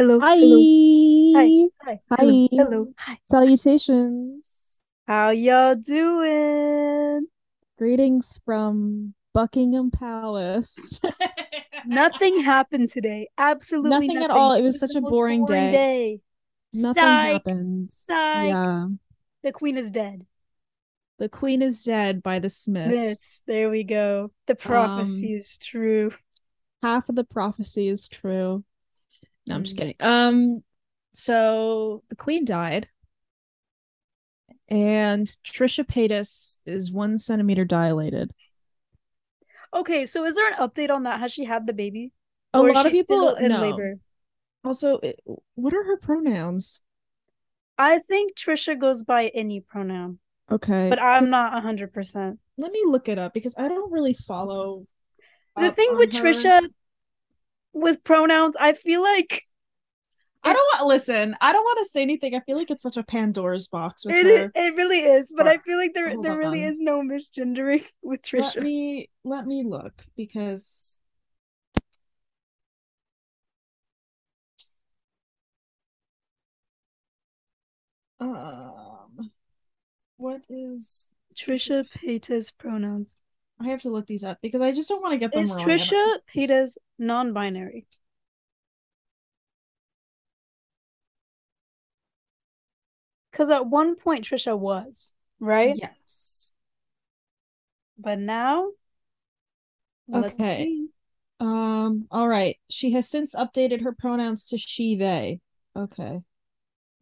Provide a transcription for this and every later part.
Hello. Hi. Hello. Hi. Hi. Hello. Hi. Hello. Hi. Salutations. How y'all doing? Greetings from Buckingham Palace. Nothing happened today. Absolutely Nothing nothing. at all. It It was was such a boring boring day. day. Nothing Psych. happened. Psych. Yeah. The queen is dead. The Queen is dead by the Smiths. Myths. There we go. The prophecy Um, is true. half of the prophecy is true. No, I'm just kidding. Um, so the Queen died, and Trisha Paytas is one centimeter dilated. Okay, so is there an update on that? Has she had the baby? A lot of people in no. labor? Also, what are her pronouns? I think Trisha goes by any pronoun, Okay, but I'm not 100%. let me look it up because I don't really follow. The thing with her. Trisha with pronouns, I feel like I don't want listen. I don't want to say anything. I feel like it's such a Pandora's box with it her. is, it really is, but I feel like there there really on. is no misgendering with Trisha. Let me let me look because um what is Trisha Paytas pronouns. I have to look these up because I just don't want to get them Is wrong. Trisha Paytas non-binary? Because at one point Trisha was, right? Yes. But now, Okay. Um, all right. She has since updated her pronouns to she, they. Okay.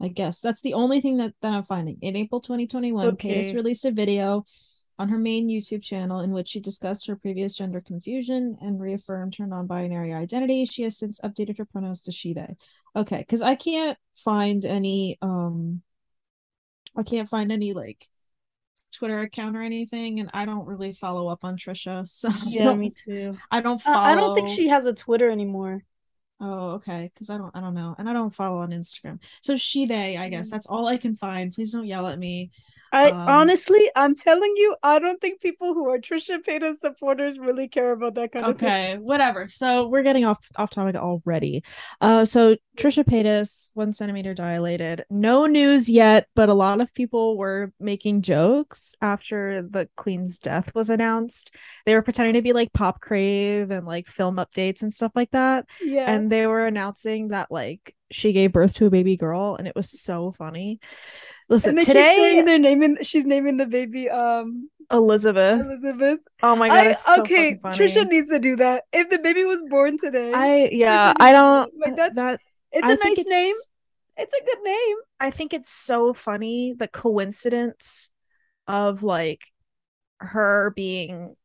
I guess that's the only thing that, that I'm finding. In April 2021, Okay. Paytas released a video on her main YouTube channel in which she discussed her previous gender confusion and reaffirmed her non-binary identity. She has since updated her pronouns to she, they. Okay, because I can't find any um I can't find any like Twitter account or anything, and I don't really follow up on Trisha, so Yeah, me too. I don't Uh, follow I don't think she has a Twitter anymore. Oh, okay. Because I don't, I don't know, and I don't follow on Instagram. So she, they, I guess Mm. that's all I can find. Please don't yell at me. I Um, honestly, I'm telling you, I don't think people who are Trisha Paytas supporters really care about that kind of thing. Okay, whatever. So we're getting off off topic already. Uh, so Trisha Paytas, one centimeter dilated. No news yet, but a lot of people were making jokes after the Queen's death was announced. They were pretending to be like Pop Crave and like film updates and stuff like that. Yeah. and they were announcing that like she gave birth to a baby girl and it was so funny listen today keep saying they're naming she's naming the baby um elizabeth Elizabeth. oh my god I it's so okay. Trisha needs to do that. If the baby was born today, i yeah i do don't. Like, that's- that it's I a nice name. it's- It's a good name. i think it's so funny the coincidence of like her being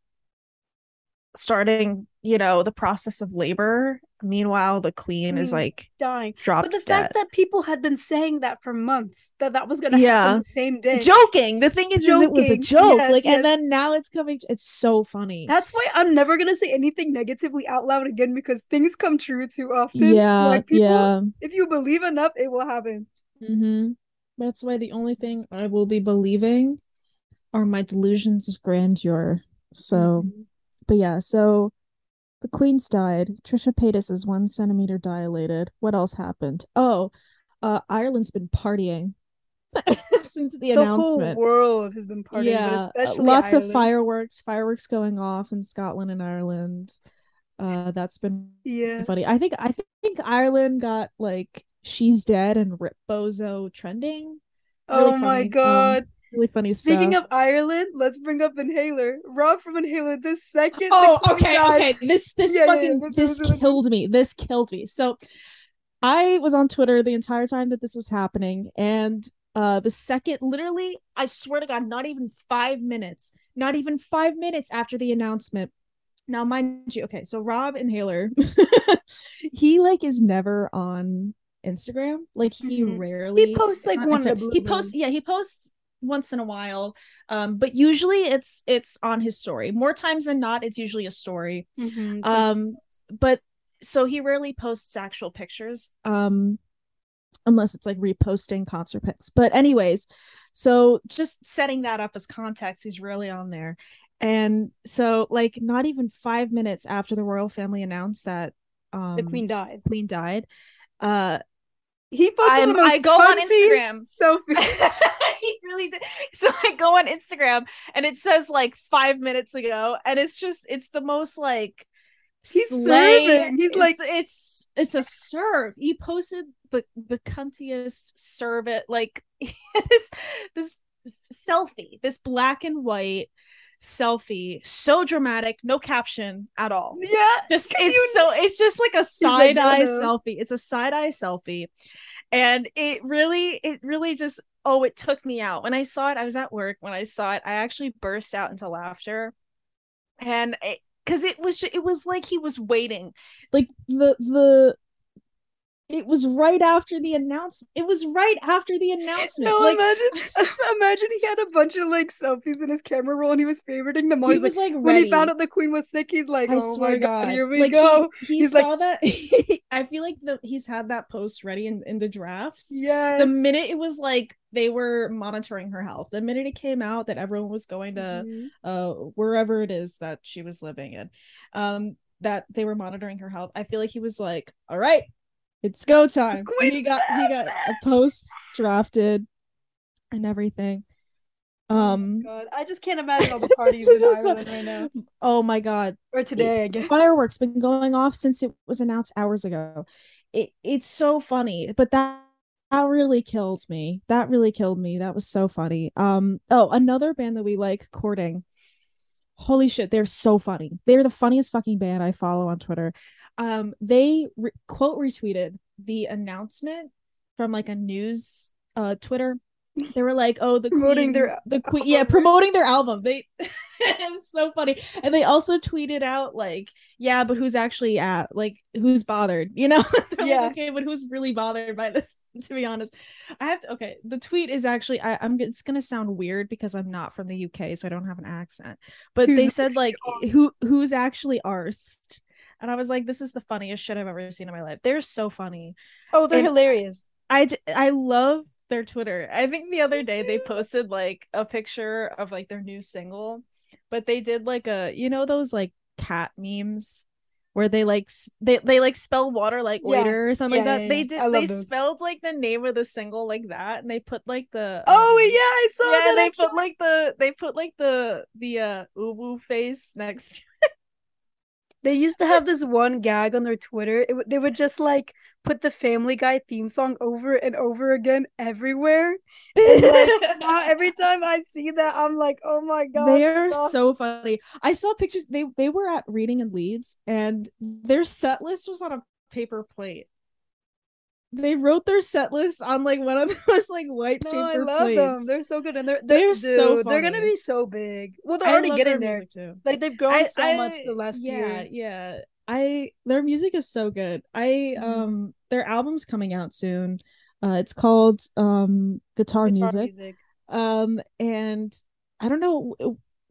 starting you know the process of labor meanwhile the queen is Mm, like Dying. dropped But the dead fact that people had been saying that for months, that that was gonna Yeah. happen the same day. joking the thing is, is it was a joke Yes, like yes. and then now it's coming it's so funny That's why I'm never gonna say anything negatively out loud again because things come true too often. yeah Like people, yeah if you believe enough, it will happen. mm-hmm. that's why the only thing i will be believing are my delusions of grandeur so Mhm. but yeah so the queen's died. Trisha paytas is one centimeter dilated. What else happened? Oh uh ireland's been partying since the, the announcement. whole world has been partying, yeah lots of fireworks fireworks going off in scotland and ireland. Uh that's been Yeah. funny. I think i think ireland got like she's dead and rip bozo trending. Really oh my funny. Um, god. Really funny Speaking stuff of Ireland, let's bring up Inhaler. Rob from Inhaler, the second. oh queen okay died- okay this this Yeah, yeah, fucking this- this this- this- killed me this killed me so i was on twitter the entire time that this was happening and uh the second literally i swear to god not even five minutes not even five minutes after the announcement now mind you okay so rob inhaler he like is never on instagram like he Mhm. rarely He posts like not one in a Instagram. blue he posts yeah he posts once in a while um but usually it's it's on his story more times than not it's usually a story Mhm. um but so he rarely posts actual pictures um unless it's like reposting concert pics but anyways so just setting that up as context he's really on there and so like not even five minutes after the royal family announced that um the queen died. queen died Uh he posted I'm, the most I go on Instagram. selfie. he really did. So I go on Instagram and it says like five minutes ago, and it's just it's the most like He's slay- serving. He's it's- like- it's it's a serve. He posted the the cuntiest serve it like this this selfie, this black and white selfie, so dramatic, no caption at all. Yeah, just it's you- so it's just like a like, side eye selfie. It's a side eye selfie. And it really it really just oh it took me out. When i saw it i was at work. When i saw it i actually burst out into laughter. And because it, was ju- it was like he was waiting. Like the the it was right after the announcement it was right after the announcement No, like imagine, imagine he had a bunch of like selfies in his camera roll and he was favoriting them all. he was like, like, when he found out the queen was sick, he's like, I oh swear my to God, here we like go. He, he He's like- saw that. I feel like the he's had that post ready in, in the drafts. Yeah. The minute it was like they were monitoring her health, the minute it came out that everyone was going to Mhm. uh wherever it is that she was living in, um, that they were monitoring her health. I feel like he was like, "All right, it's go time." And he got he got a post drafted and everything. Um. God, I just can't imagine all the parties is in so- Ireland right now. Oh my god, Or today, I guess. fireworks been going off since it was announced hours ago. It it's so funny, but that that really killed me. That really killed me. That was so funny. Um oh, another band that we like courting. Holy shit, they're so funny. They're the funniest fucking band I follow on Twitter. Um they re- quote retweeted the announcement from like a news uh Twitter. They were like, "Oh, the Promoting queen, their the queen, yeah, promoting their album." They it was so funny, and they also tweeted out like, "Yeah, but who's actually at like who's bothered?" You know? I'm like, Yeah. okay, but who's really bothered by this? To be honest, I have to. Okay, the tweet is actually I, I'm. It's gonna sound weird because I'm not from the UK, so I don't have an accent. But they said like, who who's actually arsed? And I was like, this is the funniest shit I've ever seen in my life. They're so funny. Oh, they're And- hilarious. I love their Twitter. I think the other day they posted like a picture of like their new single, but they did like a you know those like cat memes where they like they they like spell water like Yeah. waiter or something Yeah, like that. yeah, They did they those. spelled like the name of the single like that and they put like the Oh um, yeah, I saw yeah, that. they actually. put like the they put like the the uh uwu face next They used to have this one gag on their Twitter. It, they would just like put the Family Guy theme song over and over again everywhere. And, like, now every time I see that, I'm like, oh my god, they are stop. so funny. I saw pictures. They they were at reading in Leeds, and their set list was on a paper plate. They wrote their set list on like one of those like white No, I love plates. them. They're so good, and they're they're, They're so dude, They're gonna be so big. Well, they're I already getting there. too. Like they've grown I- so I- much the last yeah, year. Yeah, I their music is so good. I Mhm. um their album's coming out soon. Uh, it's called um Guitar, Guitar music. Um, and I don't know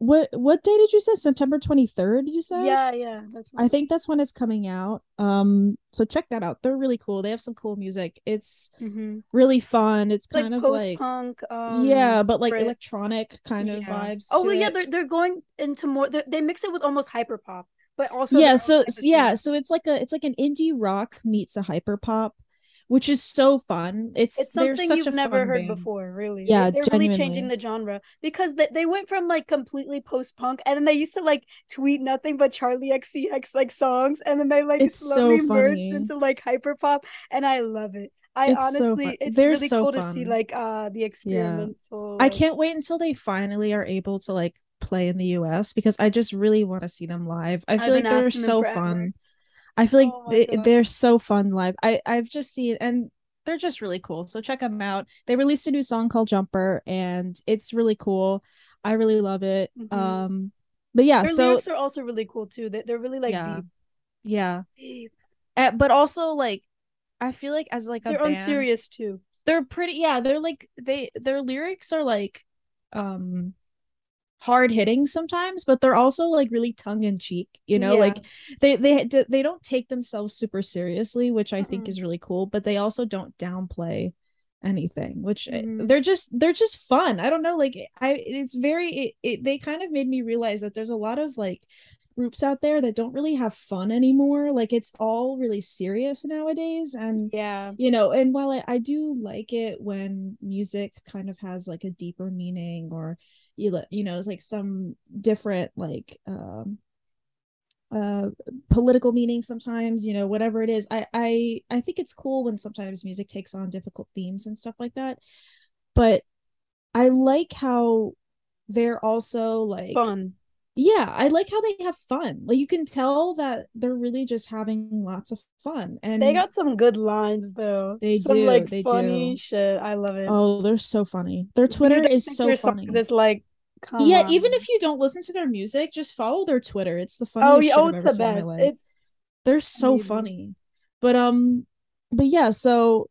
what what day did you say? September twenty third. You said Yeah, yeah. That's I think that's when it's coming out. Um, so check that out. They're really cool. They have some cool music. It's hmm really fun. It's like kind of post like punk. Um, yeah, but like Brit. electronic kind of vibes. Oh well, yeah. They're they're going into more. They, mix it with almost hyper pop, but also yeah. So of yeah, so it's like a it's like an indie rock meets a hyper pop, which is so fun. It's It's something you've never heard band. before, really. Yeah, They- they're really changing the genre because they, they went from like completely post punk, and then they used to like tweet nothing but Charli XCX like songs, and then they like It's so slowly merged into like hyper pop, and I love it. I It's honestly, fun. it's They're really so cool to see like uh the experimental. I can't wait until they finally are able to like play in the US because I just really want to see them live. I feel like they're so forever. fun. I feel like Oh they, they're so fun live. I I've just seen and they're just really cool. So check them out. They released a new song called Jumper and it's really cool. I really love it. Mhm. Um but yeah, Their so lyrics are also really cool too. They they're really like yeah. deep. Yeah. deep. Uh, but also like I feel like as like a They're band, unserious too. they're pretty yeah they're like they their lyrics are like um hard hitting sometimes but they're also like really tongue in cheek you know Yeah. like they they they don't take themselves super seriously which i think Mm-mm. is really cool but they also don't downplay anything which uh, Mhm. they're just they're just fun i don't know like i it's very it, it they kind of made me realize that there's a lot of like groups out there that don't really have fun anymore. Like it's all really serious nowadays. And yeah, you know, and while I, I do like it when music kind of has like a deeper meaning or you you know, it's like some different like um uh political meaning sometimes you know whatever it is. I i i think it's cool when sometimes music takes on difficult themes and stuff like that. But i like how they're also like fun yeah i like how they have fun like you can tell that they're really just having lots of fun and they got some good lines though they some do like they funny do. shit i love it oh they're so funny their twitter is so funny this like yeah, on. even if you don't listen to their music, just follow their Twitter. It's the funniest. Oh yeah, oh, it's the best. It's they're so amazing. funny. But um, but yeah, so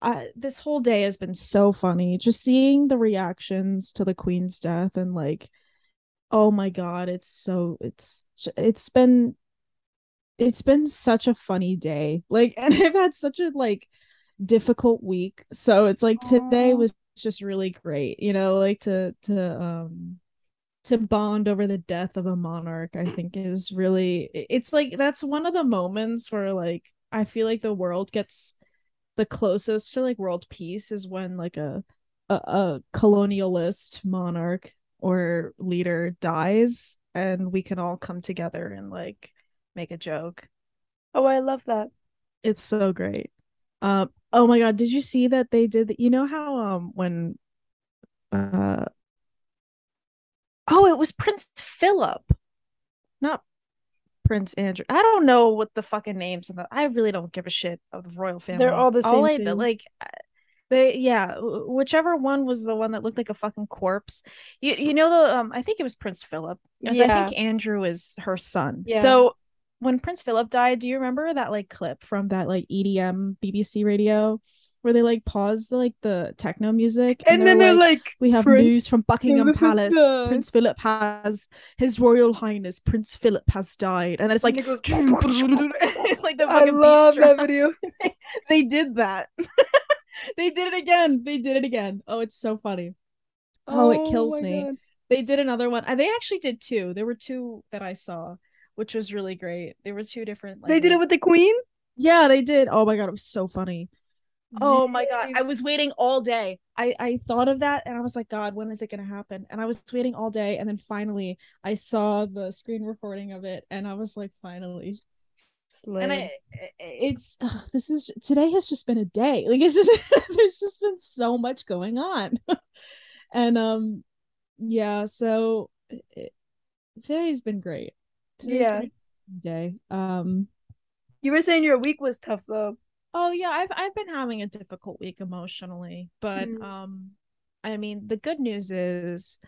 I this whole day has been so funny. Just seeing the reactions to the Queen's death and like, oh my god, it's so it's it's been it's been such a funny day. Like, and I've had such a like difficult week. So it's like today was just really great, you know, like to to um to bond over the death of a monarch, I think is really it's like that's one of the moments where like I feel like the world gets the closest to like world peace is when like a a, a colonialist monarch or leader dies and we can all come together and like make a joke. Oh, I love that. It's so great. Um Oh my god, did you see that they did you know how um when uh Oh, it was Prince Philip. Not Prince Andrew. I don't know what the fucking names of the I really don't give a shit of the royal family. They're all the same. All I, but like they yeah, whichever one was the one that looked like a fucking corpse. You you know the um I think it was Prince Philip. Yeah. I think Andrew is her son. Yeah. So when Prince Philip died, do you remember that like clip from that like EDM BBC radio where they like pause the like the techno music and, and then they're like, like, we have Prince news from Buckingham Palace. Prince Philip has His Royal Highness Prince Philip has died, and then it's like goes, like the I love that video. they did that. they did it again. They did it again. Oh, it's so funny. Oh, oh it kills me. God. They did another one. Uh, they actually did two. There were two that I saw which was really great. There were two different. Like, they did it with the queen. Yeah, they did. Oh my god, it was so funny. Oh my god, I was waiting all day. I I thought of that and I was like, God, when is it gonna happen? And I was waiting all day, and then finally I saw the screen recording of it, and I was like, finally. Slay. And I, it's ugh, this is today has just been a day. Like it's just there's just been so much going on, and um, yeah. So it, today's been great. Today's yeah. Day. Um, you were saying your week was tough though. Oh yeah, I've I've been having a difficult week emotionally, but mm. um, I mean the good news is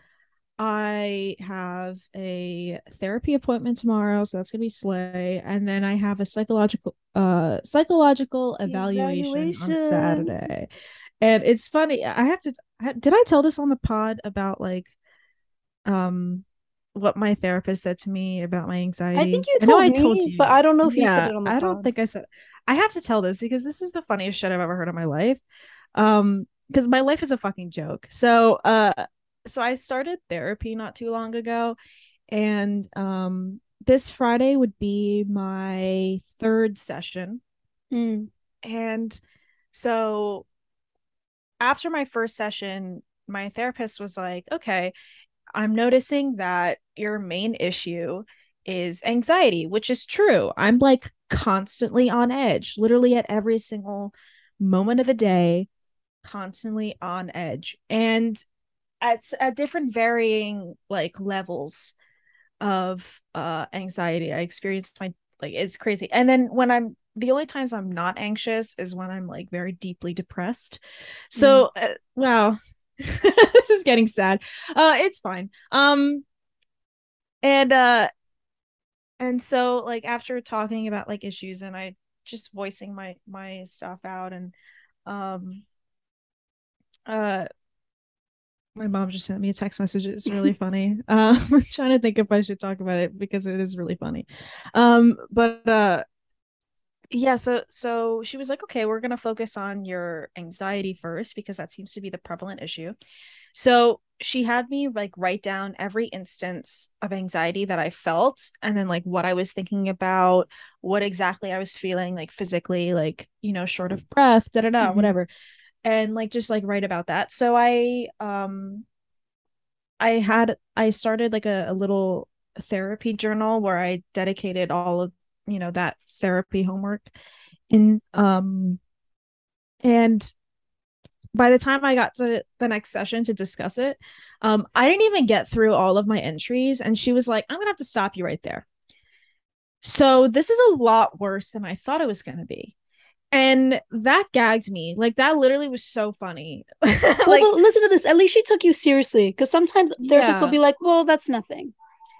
I have a therapy appointment tomorrow, so that's gonna be slay, and then I have a psychological uh psychological evaluation, evaluation. on Saturday. And it's funny. I have to. Did I tell this on the pod about like, um, what my therapist said to me about my anxiety. I think you told I know me, I told you, but I don't know if yeah, you said it on the pod. I pod. don't think I said. I have to tell this because this is the funniest shit I've ever heard in my life. Um, because my life is a fucking joke. So, uh, so I started therapy not too long ago, and um, this Friday would be my third session, mm. and so after my first session, my therapist was like, "Okay." I'm noticing that your main issue is anxiety, which is true. I'm like constantly on edge, literally at every single moment of the day, constantly on edge. And at, at different varying like levels of uh anxiety, I experience my like it's crazy. And then when I'm the only times I'm not anxious is when I'm like very deeply depressed. So, mm. uh, wow, this is getting sad. Uh it's fine. Um and uh and so like after talking about like issues and I just voicing my my stuff out and um uh my mom just sent me a text message. It's really funny. Uh, I'm trying to think if I should talk about it because it is really funny. Um, but uh, yeah so so she was like okay we're going to focus on your anxiety first because that seems to be the prevalent issue so she had me like write down every instance of anxiety that I felt and then like what I was thinking about, what exactly I was feeling like physically, like, you know, short of breath, da da da, Mhm. whatever. And like just like write about that. So I um I had I started like a, a little therapy journal where I dedicated all of, you know, that therapy homework in um and by the time I got to the next session to discuss it, um, I didn't even get through all of my entries. And she was like, I'm going to have to stop you right there. So this is a lot worse than I thought it was going to be. And that gagged me. Like, that literally was so funny. Well, like, but listen to this. At least she took you seriously, because sometimes therapists will be like, "Well, that's nothing."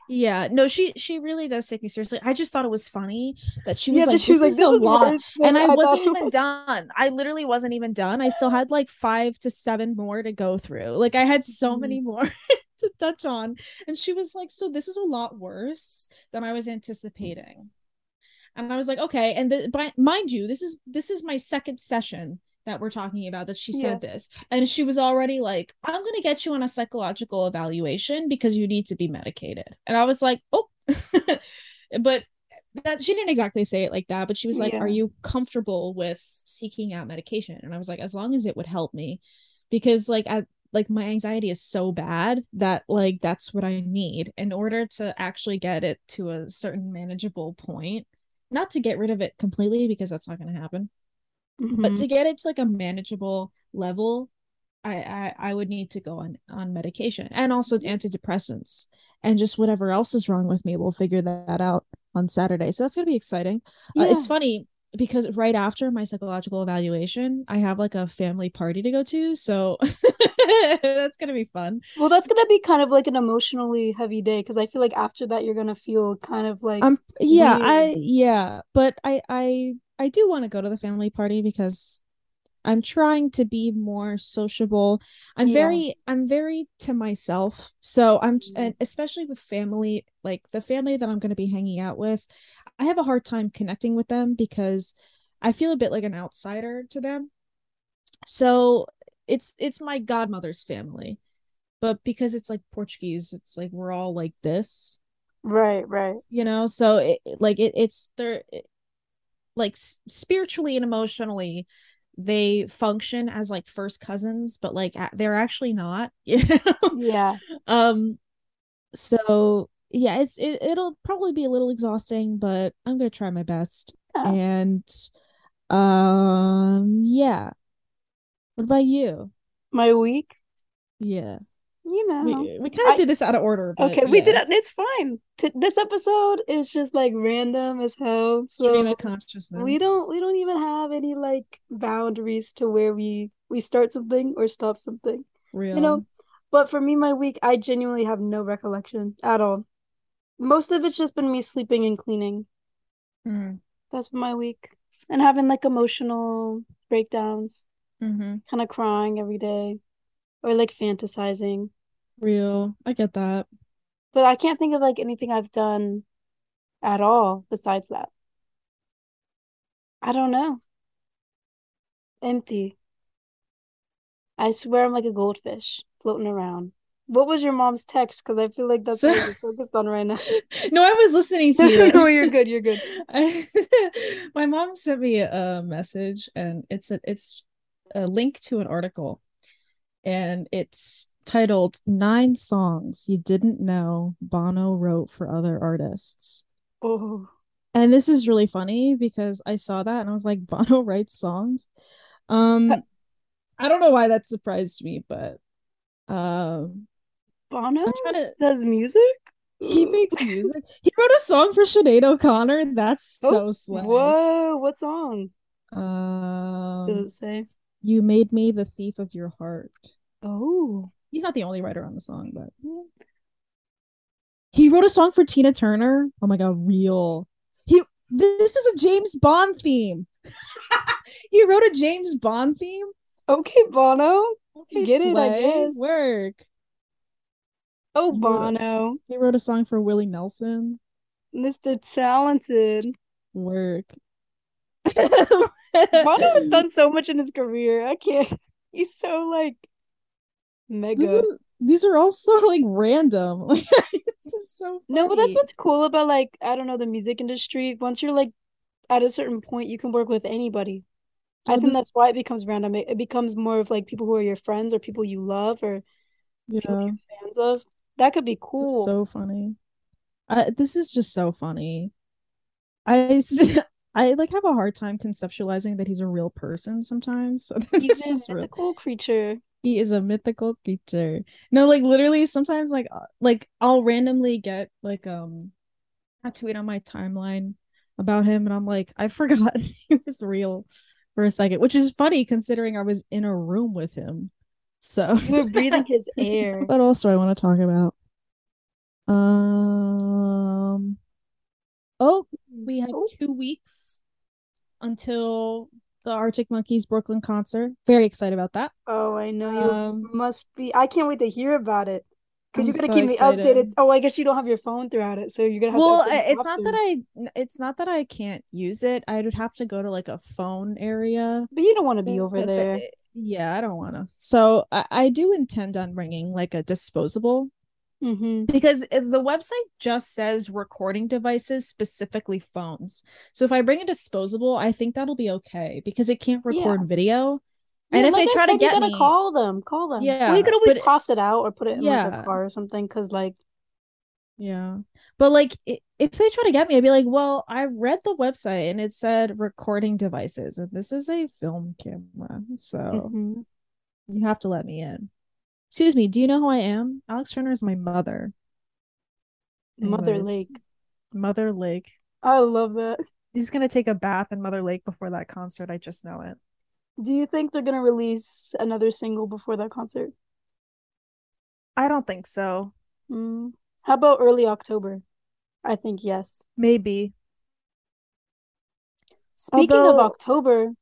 yeah, no, she she really does take me seriously. I just thought it was funny that she was Yeah, like, this she was like, is "This a is lot. and I thought wasn't even was." done. I literally wasn't even done. I still had like five to seven more to go through. Like I had so Mhm. many more to touch on. And she was like, So this is a lot worse than I was anticipating. And I was like, okay. And the, but mind you, this is this is my second session that we're talking about that she said this. And she was already like, I'm gonna get you on a psychological evaluation because you need to be medicated. And I was like, oh but that she didn't exactly say it like that, but she was like, Yeah. Are you comfortable with seeking out medication? And I was like, as long as it would help me. Because like I like my anxiety is so bad that like that's what I need in order to actually get it to a certain manageable point. Not to get rid of it completely because that's not gonna happen. But Mhm. to get it to like a manageable level, I, I I would need to go on on medication and also antidepressants and just whatever else is wrong with me. We'll figure that out on Saturday. So that's gonna be exciting. Uh, it's funny because right after my psychological evaluation, I have like a family party to go to. So that's gonna be fun. Well, that's gonna be kind of like an emotionally heavy day because I feel like after that you're gonna feel kind of like Um yeah, weird. I yeah, but I I I do want to go to the family party because I'm trying to be more sociable. I'm Yeah. very I'm very to myself. So I'm Mhm. and especially with family, like the family that I'm going to be hanging out with, I have a hard time connecting with them because I feel a bit like an outsider to them. So it's it's my godmother's family. But because it's like Portuguese, it's like we're all like this right, right. you know so it, like it, it's they're it- like spiritually and emotionally they function as like first cousins but like they're actually not you know Yeah. um so yeah it's it, it'll probably be a little exhausting but i'm gonna try my best Yeah. and um yeah what about you My week, yeah you know. we, we kind of did this out of order Okay, we did it. It's fine. T- this episode is just like random as hell. So consciousness we don't we don't even have any like boundaries to where we we start something or stop something. real You know, but for me, my week, I genuinely have no recollection at all. Most of it's just been me sleeping and cleaning. mm. That's been my week. And having like emotional breakdowns, mm-hmm. kind of crying every day, or like fantasizing. real i get that But I can't think of like anything I've done at all besides that. I don't know. Empty. I swear I'm like a goldfish floating around. What was your mom's text? Because I feel like that's So- what you're focused on right now. no, I was listening to you. No, you're good, you're good. I, my mom sent me a message, and it's a it's a link to an article, and it's titled Nine Songs You Didn't Know Bono Wrote for Other Artists." Oh, And this is really funny because I saw that and I was like, Bono writes songs. Um, I don't know why that surprised me, but um, Bono to. does music? He makes music. He wrote a song for Sinead O'Connor. That's so Oh, slay. Whoa, what song Um, does it say? you made me the thief of your heart. Oh, He's not the only writer on the song, but he wrote a song for Tina Turner. Oh my god, real. He this is a James Bond theme. he wrote a James Bond theme. okay, Bono. Okay, Get it, I slay. guess. Work. Oh, You wrote it. Bono, He wrote a song for Willie Nelson. Mr. Talented. Work. Bono has done so much in his career. I can't. He's so like mega. is, these are also like random. this is so funny. No, but that's what's cool about like I don't know the music industry. Once you're like at a certain point, you can work with anybody. I think this- that's why it becomes random. It, it becomes more of like people who are your friends or people you love or people you're fans of. That could be cool. so funny. I, this is just so funny. I I like have a hard time conceptualizing that he's a real person sometimes. So this He's is a just real. mythical creature. He is a mythical creature. No, like literally sometimes like uh, like I'll randomly get like um a tweet on my timeline about him and I'm like, I forgot he was real for a second, which is funny considering I was in a room with him. So we're breathing his air. what else do I want to talk about? Um oh, we have Oh. two weeks until the Arctic Monkeys Brooklyn concert. Very excited about that. Oh, I know you Um, must be. I can't wait to hear about it. Because you're you gotta so keep me excited. updated. Oh, I guess you don't have your phone throughout it, so you're gonna have well to update I- me it's not that i it's not that i can't use it i would have to go to like a phone area But you don't want to be over But the- there. Yeah i don't want to so I, I do intend on bringing like a disposable Mm-hmm. because the website just says recording devices specifically phones so if i bring a disposable i think that'll be okay because it can't Yeah. record video Yeah, and if like they try to get you gotta me call them. Call them. Yeah, Well, you could always but- toss it out or put it in like a car or something. Because like, Yeah. But like if they try to get me, I'd be like, well, I read the website and it said recording devices, and this is a film camera. So mhm. you have to let me in. Excuse me, do you know who I am? Alex Turner is my mother. Mother Anyways, Lake. Mother Lake. I love that. He's gonna take a bath in Mother Lake before that concert. I just know it. Do you think they're gonna release another single before that concert? I don't think so. Mm. How about early October? I think yes. Maybe. Speaking of October,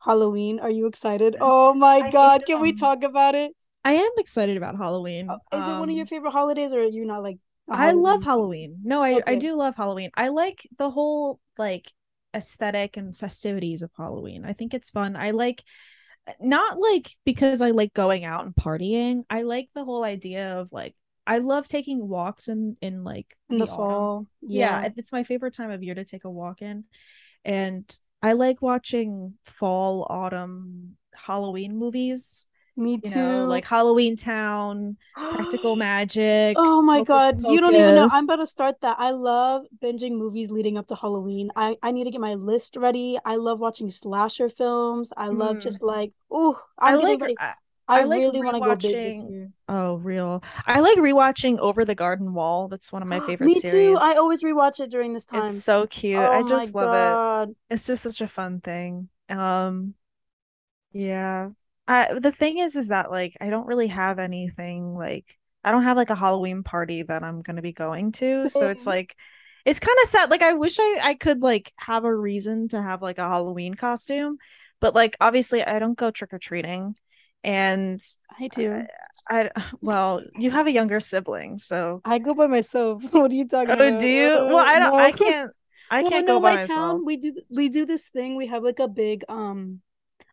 Halloween, are you excited? Oh my I God, can we talk about it? I am excited about Halloween. Oh, Is it one of your Um, favorite holidays, or are you not like I love Halloween? Halloween. No, I I do love Halloween. I like the whole like aesthetic and festivities of Halloween. I think it's fun. I like not like because I like going out and partying. I like the whole idea of like I love taking walks in in like in the autumn. fall? Yeah, Yeah. it's my favorite time of year to take a walk in. And I like watching fall, autumn, Halloween movies. Me You too. know, like Halloweentown, Practical Magic. Oh my Hocus God, you don't even know. I'm about to start that. I love binging movies leading up to Halloween. I I need to get my list ready. I love watching slasher films. I love Mm. just like, oh, I like ready. I, I I like really want to go big this year. oh real. I like rewatching Over the Garden Wall. That's one of my favorite Me series. too. I always rewatch it during this time. It's so cute. Oh I just love it. It's just such a fun thing. Um yeah. I the thing is is that like I don't really have anything like I don't have like a Halloween party that I'm gonna be going to. So it's like it's kind of sad. Like I wish I I could like have a reason to have like a Halloween costume, but like obviously I don't go trick or treating. And I do. I well, you have a younger sibling, so I go by myself. What are you talking oh, about? do you? Well, I don't. No. I can't. I Well, can't no, go by my myself. town, we do we do this thing. We have like a big um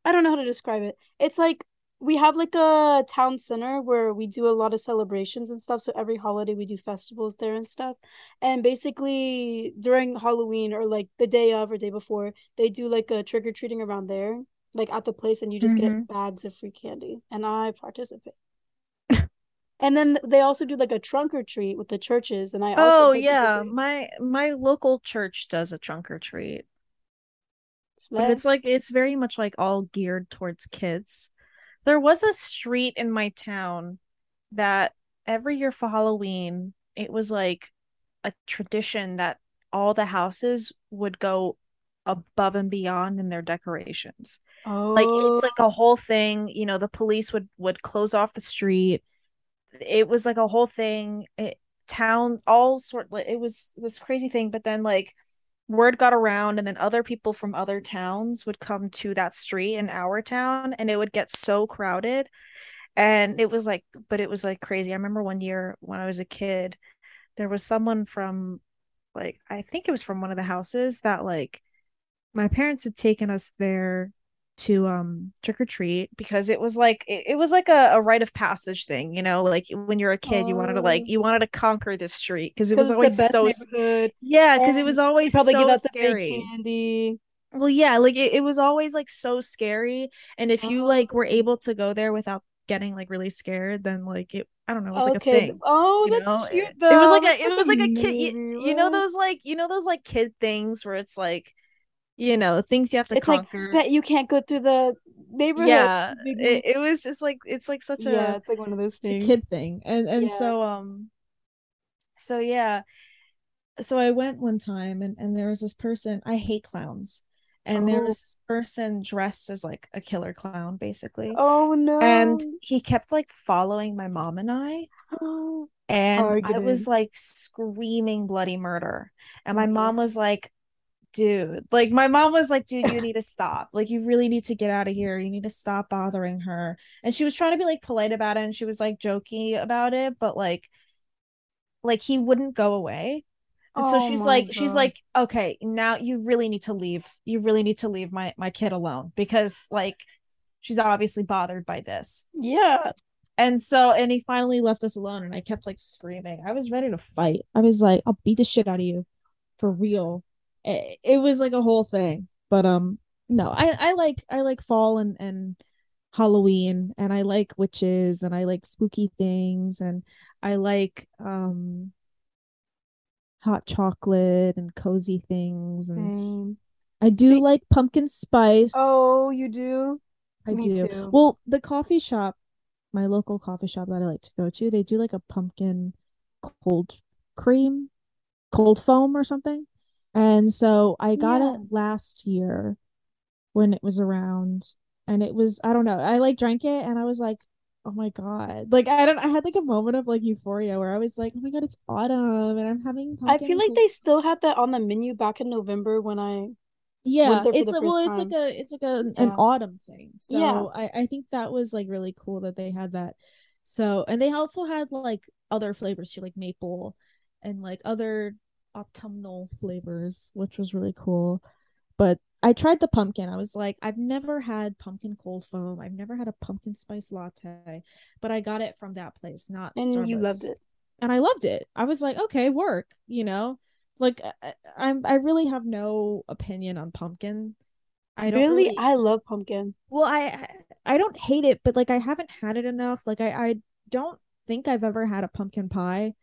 I don't know how to describe it. It's like we have like a town center where we do a lot of celebrations and stuff. So every holiday we do festivals there and stuff. And basically during Halloween or like the day of or day before, they do like a trick or treating around there, like at the place, and you just Mhm. get bags of free candy. And I participate. And then they also do like a trunk or treat with the churches, and I also Oh yeah, my my local church does a trunk or treat, but it's like it's very much like all geared towards kids. There was a street in my town that every year for Halloween, it was like a tradition that all the houses would go above and beyond in their decorations. Like Oh. it's like oh. a whole thing, you know, the police would would close off the street. It was like a whole thing. It, town all sort like it was this crazy thing, but then like word got around and then other people from other towns would come to that street in our town and it would get so crowded. And it was like but it was like crazy. I remember one year when I was a kid, there was someone from like I think it was from one of the houses that like my parents had taken us there to um trick or treat because it was like it, it was like a, a rite of passage thing, you know, like when you're a kid, you wanted to like Oh. you wanted to conquer this street because it was always so neighborhood. yeah, because it was always Probably so give out scary. candy. Well, yeah, like it, it was always like so scary. And if you like were Oh. able to go there without getting like really scared, then like it I don't know, it was like a thing. Oh, You that's know? cute It, though. it was like a it was like a kid you, you know those like you know those like kid things where it's like you know things you have to It's like conquer. that you can't go through the neighborhood. Yeah, it, it was just like it's like such yeah, a it's like one of those things. kid thing. And and Yeah. so um so yeah. So I went one time and and there was this person, I hate clowns. And there Oh. was this person dressed as like a killer clown basically. Oh no. And he kept like following my mom and I and I was like screaming bloody murder. And my mom was like, dude, like my mom was like, dude, you need to stop. Like you really need to get out of here. You need to stop bothering her. And she was trying to be like polite about it and she was like jokey about it, but like like he wouldn't go away. And so Oh she's my like she's like, okay, now you really need to leave. You really need to leave my my kid alone because like she's obviously bothered by this. yeah. And so, and he finally left us alone, and I kept like screaming. I was ready to fight. I was like, I'll beat the shit out of you for real. It, it was like a whole thing. But um, no, I I like I like fall and and Halloween, and I like witches, and I like spooky things, and I like um hot chocolate and cozy things, and Same. I do Speak- like pumpkin spice. Oh, you do? I me do. too. Well, the coffee shop, my local coffee shop that I like to go to, they do like a pumpkin cold cream, cold foam or something. And so I got Yeah. it last year when it was around and it was I don't know. I like drank it and I was like, "Oh my God." Like I don't I had like a moment of like euphoria where I was like, "Oh my God, it's autumn and I'm having I feel like they still had that on the menu back in November when I yeah it's a, well it's like a it's like a an autumn thing so Yeah. I, I think that was like really cool that they had that so and they also had like other flavors too like maple and like other autumnal flavors which was really cool but i tried the pumpkin i was like i've never had pumpkin cold foam i've never had a pumpkin spice latte but i got it from that place not and you loved it. and I loved it. I was like, okay, work, you know, like I, I'm I really have no opinion on pumpkin. I don't Really? really, I love pumpkin. well, I I don't hate it, but like I haven't had it enough. Like I I don't think I've ever had a pumpkin pie.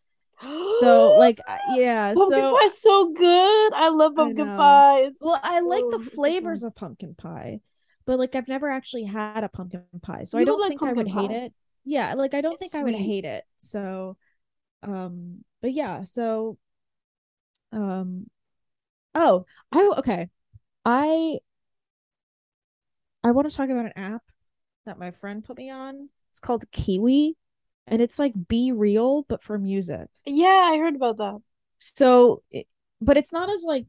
So like yeah, pumpkin so pie's so good. I love pumpkin know. pie. Well, I like so- the flavors of pumpkin pie, but like I've never actually had a pumpkin pie. So I You would don't like think I would pumpkin hate it. Yeah, like I don't It's think I would hate it. So um but yeah, so um oh, I okay. I I want to talk about an app that my friend put me on. It's called Kiwi and it's like BeReal but for music. Yeah, I heard about that. So, it, but it's not as like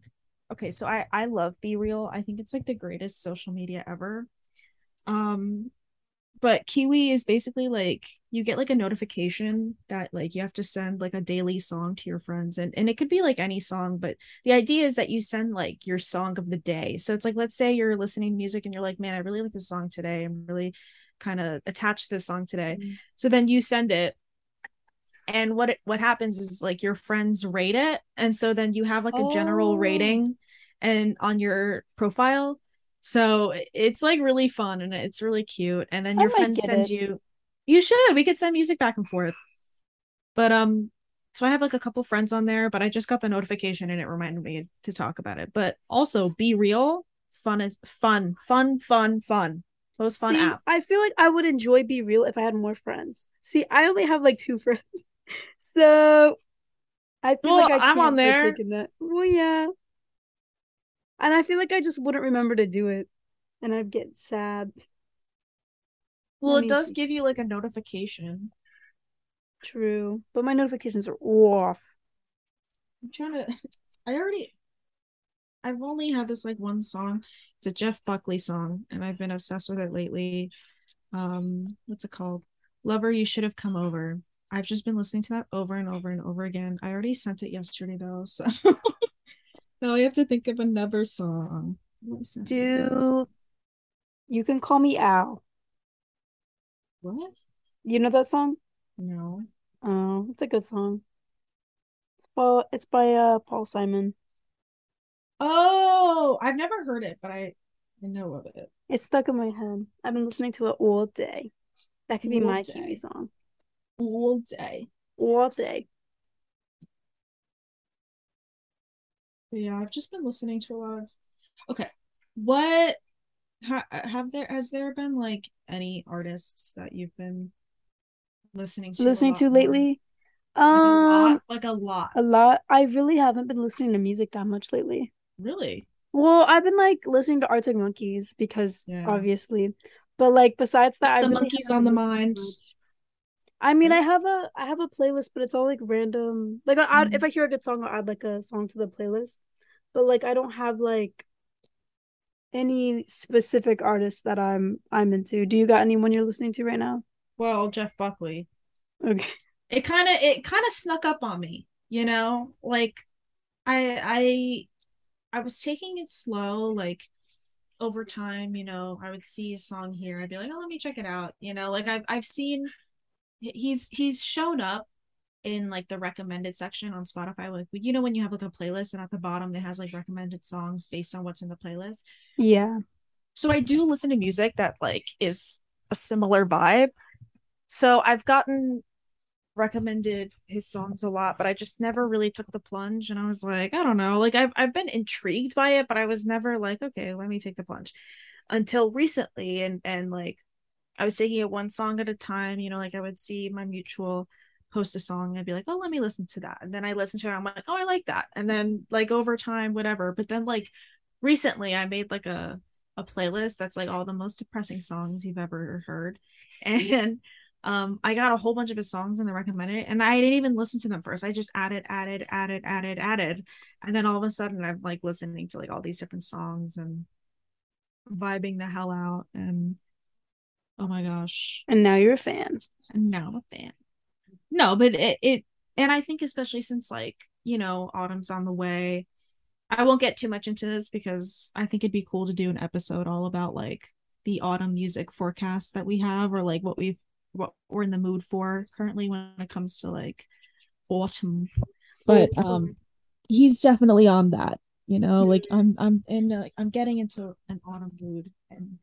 okay. So I I love BeReal. I think it's like the greatest social media ever. Um, but Kiwi is basically like you get like a notification that like you have to send like a daily song to your friends, and and it could be like any song, but the idea is that you send like your song of the day. So it's like let's say you're listening to music and you're like, man, I really like this song today. I'm really kind of attached to this song today. Mm. So then you send it and what it, what happens is like your friends rate it and so then you have like a general Oh. rating and on your profile so it's like really fun and it's really cute and then your friends send it. you you should we could send music back and forth but um so i have like a couple friends on there but i just got the notification and it reminded me to talk about it but also BeReal fun is fun fun fun fun most fun See, app I feel like I would enjoy BeReal if I had more friends. See, I only have like two friends. So I feel Well, like I I'm on there. that. Well, yeah. And I feel like I just wouldn't remember to do it. And I'd get sad. well Let it does see. give you like a notification True. But my notifications are off. I'm trying to. I already. I've only had this like one song. It's a Jeff Buckley song, and I've been obsessed with it lately. Um, what's it called? Lover, you should have come over. I've just been listening to that over and over and over again. I already sent it yesterday though, so now I have to think of another song. Let me send you. Do You can call me Al. What? You know that song? No. Oh, it's a good song. It's by it's by uh Paul Simon. Oh, I've never heard it, but I, I know of it. It's stuck in my head. I've been listening to it all day. That could be All my day. TV song. All day. All day. Yeah, I've just been listening to a lot of. Okay, what ha, have there has there been like any artists that you've been listening to Listening to more? lately? Like a Um, lot, like a lot. a lot. I really haven't been listening to music that much lately. Really? Well, I've been like listening to Arctic Monkeys because Yeah. obviously, but like besides that, I the really monkeys on the mind. I mean, I have a I have a playlist, but it's all like random. Like I Mhm. if I hear a good song, I'll add like a song to the playlist. But like I don't have like any specific artist that I'm I'm into. Do you got anyone you're listening to right now? Well, Jeff Buckley. Okay. It kind of it kind of snuck up on me, you know? Like I I I was taking it slow, like over time, you know, I would see a song here, I'd be like, oh, let me check it out. You know, like I've I've seen he's he's shown up in like the recommended section on Spotify. Like you know when you have like a playlist and at the bottom it has like recommended songs based on what's in the playlist. Yeah. So I do listen to music that like is a similar vibe. So I've gotten recommended his songs a lot, but I just never really took the plunge and I was like, I don't know. Like I've I've been intrigued by it, but I was never like, okay, let me take the plunge. Until recently and and like I was taking it one song at a time, you know, like I would see my mutual post a song and I'd be like, oh, let me listen to that. And then I listen to it, I'm like, oh, I like that. And then like over time, whatever. But then like recently I made like a a playlist that's like all the most depressing songs you've ever heard. And um I got a whole bunch of his songs and they recommended. And I didn't even listen to them first. I just added, added, added, added, added. And then all of a sudden I'm like listening to like all these different songs and vibing the hell out. And oh my gosh. And now you're a fan. And now I'm a fan. No, but it, it and I think especially since like, you know, autumn's on the way. I won't get too much into this because I think it'd be cool to do an episode all about like the autumn music forecast that we have or like what we've what we're in the mood for currently when it comes to like autumn. But um he's definitely on that, you know, like I'm I'm in like I'm getting into an autumn mood and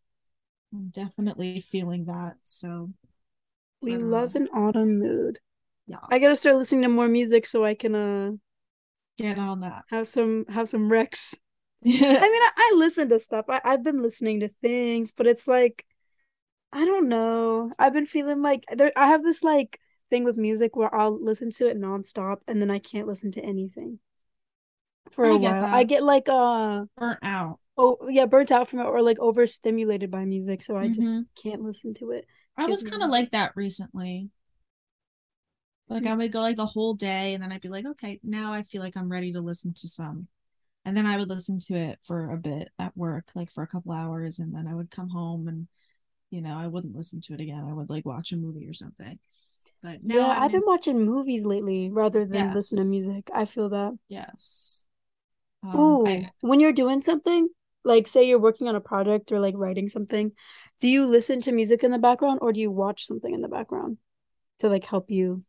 I'm definitely feeling that. So We I love know. an autumn mood. yeah. I gotta start listening to more music so I can uh get on that. have some have some recs. I mean, I, I listen to stuff. I, I've been listening to things, but it's like, I don't know. I've been feeling like there. I have this like thing with music where I'll listen to it nonstop and then I can't listen to anything for a I get while. I get like uh Burnt out. oh yeah, burnt out from it or like overstimulated by music, so I just Mhm. can't listen to it. I was kind of like that recently. Like Mm. I would go like the whole day and then I'd be like, okay, now I feel like I'm ready to listen to some. And then I would listen to it for a bit at work, like for a couple hours, and then I would come home and you know, I wouldn't listen to it again. I would like watch a movie or something. But now Yeah, I'm I've been in- watching movies lately rather than listen to music. I feel that. yes. Um, Ooh, I when you're doing something, like say you're working on a project or like writing something, do you listen to music in the background or do you watch something in the background to like help you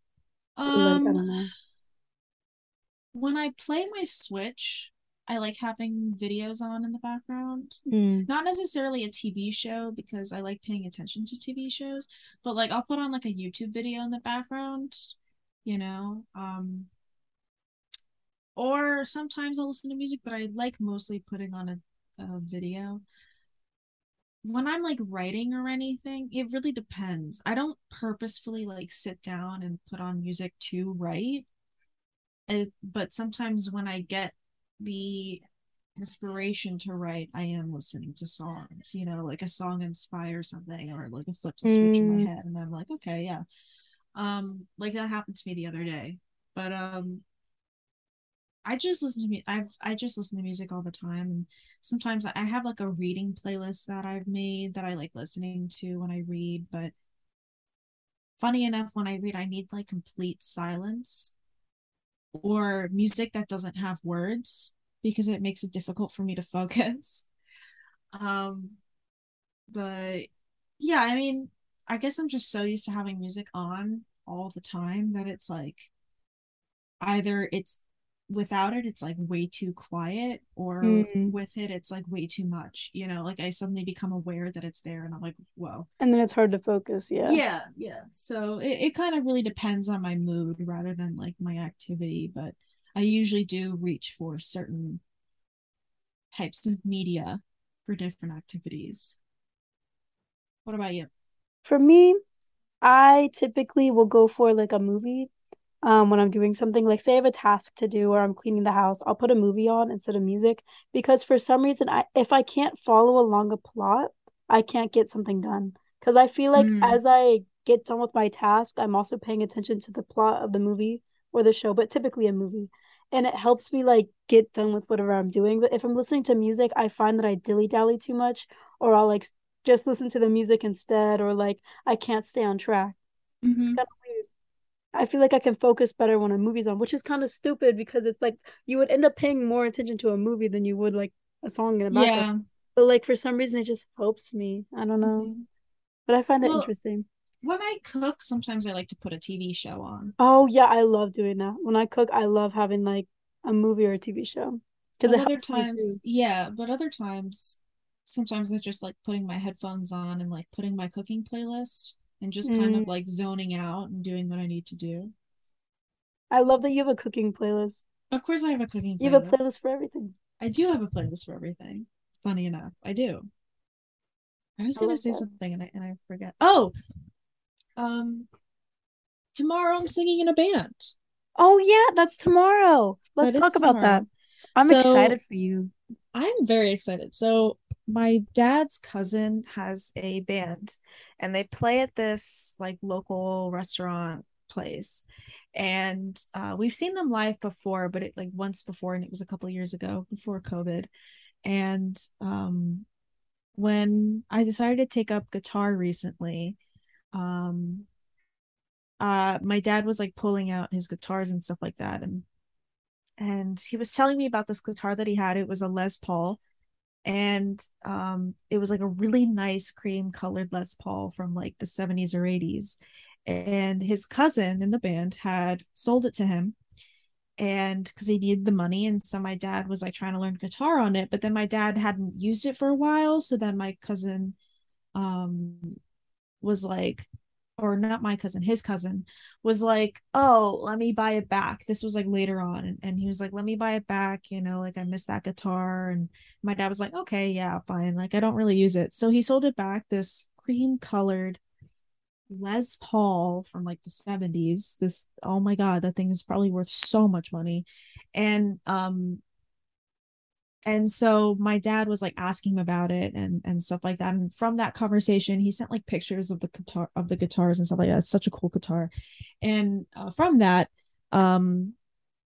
like I um don't when I play my Switch, I like having videos on in the background. Mm. not necessarily a TV show because I like paying attention to TV shows, but like I'll put on like a YouTube video in the background, you know. Um or sometimes I'll listen to music, but I like mostly putting on a, a video. When I'm like writing or anything, it really depends. I don't purposefully like sit down and put on music to write. It, but sometimes when I get the inspiration to write, I am listening to songs, you know, like a song inspires something or like it flips a switch in Mm. my head and I'm like, okay, yeah. Um, like that happened to me the other day. But um I just listen to me I've I just listen to music all the time and sometimes I have like a reading playlist that I've made that I like listening to when I read, but funny enough when I read I need like complete silence or music that doesn't have words because it makes it difficult for me to focus. Um but yeah, I mean, I guess I'm just so used to having music on all the time that it's like either it's without it it's like way too quiet or Mm. with it it's like way too much you know like i suddenly become aware that it's there and i'm like whoa And then it's hard to focus. Yeah. yeah yeah so it, it kind of really depends on my mood rather than like my activity but i usually do reach for certain types of media for different activities what about you For me, I typically will go for like a movie. Um, when I'm doing something, like say I have a task to do or I'm cleaning the house, I'll put a movie on instead of music because for some reason I if I can't follow along a plot, I can't get something done. Because I feel like Mm. as I get done with my task, I'm also paying attention to the plot of the movie or the show, but typically a movie. And it helps me like get done with whatever I'm doing. But if I'm listening to music, I find that I dilly-dally too much, or I'll like just listen to the music instead, or like I can't stay on track. Mm-hmm. kind of. I feel like I can focus better when a movie's on, which is kind of stupid because it's like you would end up paying more attention to a movie than you would like a song in the background. yeah But like for some reason it just helps me. I don't know. Mhm. But I find it well interesting. when i cook sometimes i like to put a tv show on Oh yeah, I love doing that. When I cook, I love having like a movie or a TV show because other times, yeah, but other times, sometimes it's just like putting my headphones on and like putting my cooking playlist and just kind Mm. of like zoning out and doing what I need to do. I love that you have a cooking playlist. Of course, I have a cooking You have a playlist. playlist for everything. I do have a playlist for everything. Funny enough, I do. I was I gonna say that. something and I and I forget. Oh, um, tomorrow I'm singing in a band. Oh yeah, that's tomorrow. Let's That talk about that. I'm So excited for you. I'm very excited. So my dad's cousin has a band and they play at this like local restaurant place. And uh, we've seen them live before, but it like once before, and it was a couple years ago before COVID. And um, when I decided to take up guitar recently, um, uh, my dad was like pulling out his guitars and stuff like that, and and he was telling me about this guitar that he had. It was a Les Paul, and um, it was like a really nice cream colored Les Paul from like the 70s or 80s. And his cousin in the band had sold it to him and because he needed the money and so my dad was like trying to learn guitar on it but then my dad hadn't used it for a while so then my cousin um was like or not my cousin his cousin was like oh let me buy it back this was like later on and, he was like let me buy it back you know like i miss that guitar and my dad was like okay yeah fine like i don't really use it so he sold it back this cream colored Les Paul from like the 70s. This oh my god, that thing is probably worth so much money. And um and so my dad was like asking about it and and stuff like that. And from that conversation, he sent like pictures of the guitar of the guitars and stuff like that. It's such a cool guitar. And uh, from that, um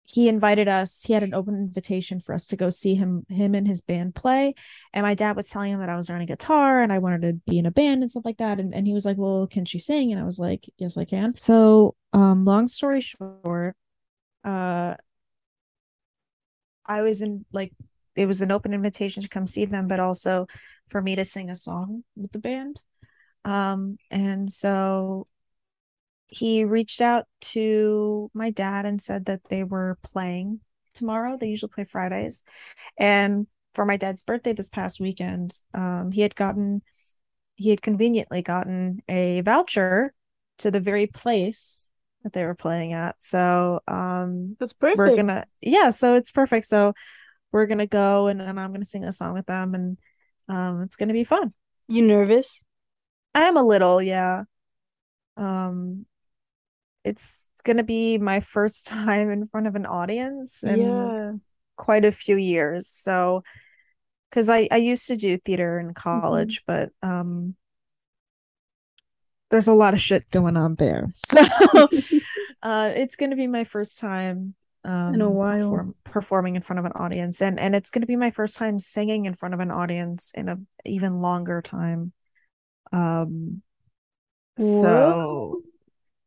he invited us he had an open invitation for us to go see him him and his band play and my dad was telling him that i was learning guitar and i wanted to be in a band and stuff like that and, and he was like well can she sing and i was like yes i can so um long story short uh i was in like it was an open invitation to come see them but also for me to sing a song with the band um and so he reached out to my dad and said that they were playing tomorrow. They usually play Fridays. And for my dad's birthday this past weekend, um, he had gotten, he had conveniently gotten a voucher to the very place that they were playing at. So um, That's we're gonna, yeah, so it's perfect. So we're gonna go and, and I'm gonna sing a song with them and um, it's gonna be fun. You nervous? I am a little, yeah. Um, it's gonna be my first time in front of an audience in Yeah. quite a few years. So, because I I used to do theater in Mhm. college, but um, there's a lot of shit going on there. So, uh, it's gonna be my first time In a um while. perform performing in front of an audience, and and it's gonna be my first time singing in front of an audience in a even longer time. Um, Whoa. so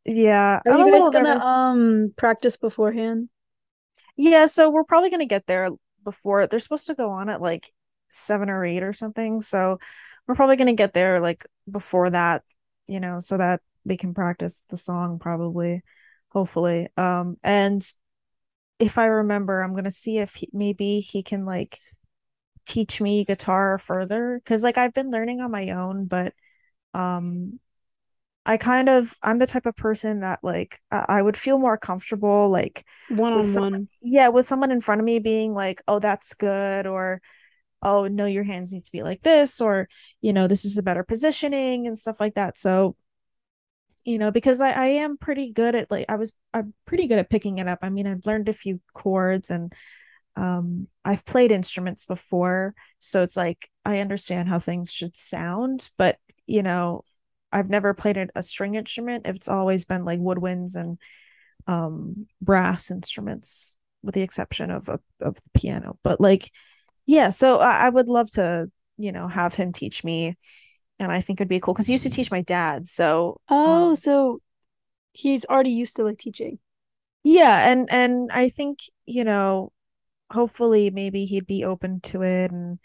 yeah, Are I'm you guys gonna nervous. um practice beforehand? Yeah, so we're probably gonna get there before they're supposed to go on at like seven or eight or something. So we're probably gonna get there like before that, you know, so that we can practice the song probably, hopefully. Um, and if I remember, I'm gonna see if he, maybe he can like teach me guitar further because like I've been learning on my own, but um I kind of I'm the type of person that like I, would feel more comfortable like one on one. Yeah, with someone in front of me being like, "Oh, that's good," or "Oh, no, your hands need to be like this," or you know, this is a better positioning and stuff like that. So, you know, because I I am pretty good at like I was I'm pretty good at picking it up. I mean, I've learned a few chords and um I've played instruments before, so it's like I understand how things should sound, but you know, I've never played a, string instrument. It's always been like woodwinds and um, brass instruments, with the exception of of the piano. But like, yeah, so I, I would love to, you know, have him teach me, and I think it'd be cool because he used to teach my dad. So oh, um, so he's already used to like teaching. Yeah, and and I think you know, hopefully maybe he'd be open to it, and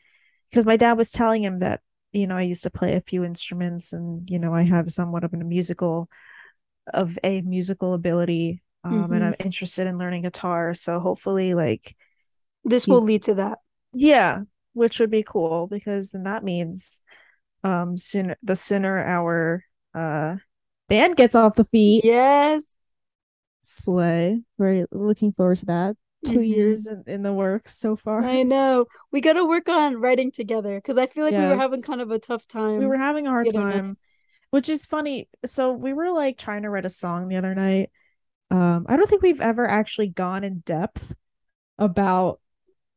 because my dad was telling him that you know, I used to play a few instruments and, you know, I have somewhat of a musical of a musical ability. Um, mm-hmm. and I'm interested in learning guitar. So hopefully like this will lead to that. Yeah, which would be cool because then that means um sooner the sooner our uh band gets off the feet. Yes. Slay. Very looking forward to that. 2 mm-hmm. years in, in the works so far. I know. We got to work on writing together because I feel like yes. we were having kind of a tough time. We were having a hard time, which is funny. So we were like trying to write a song the other night. Um, I don't think we've ever actually gone in depth about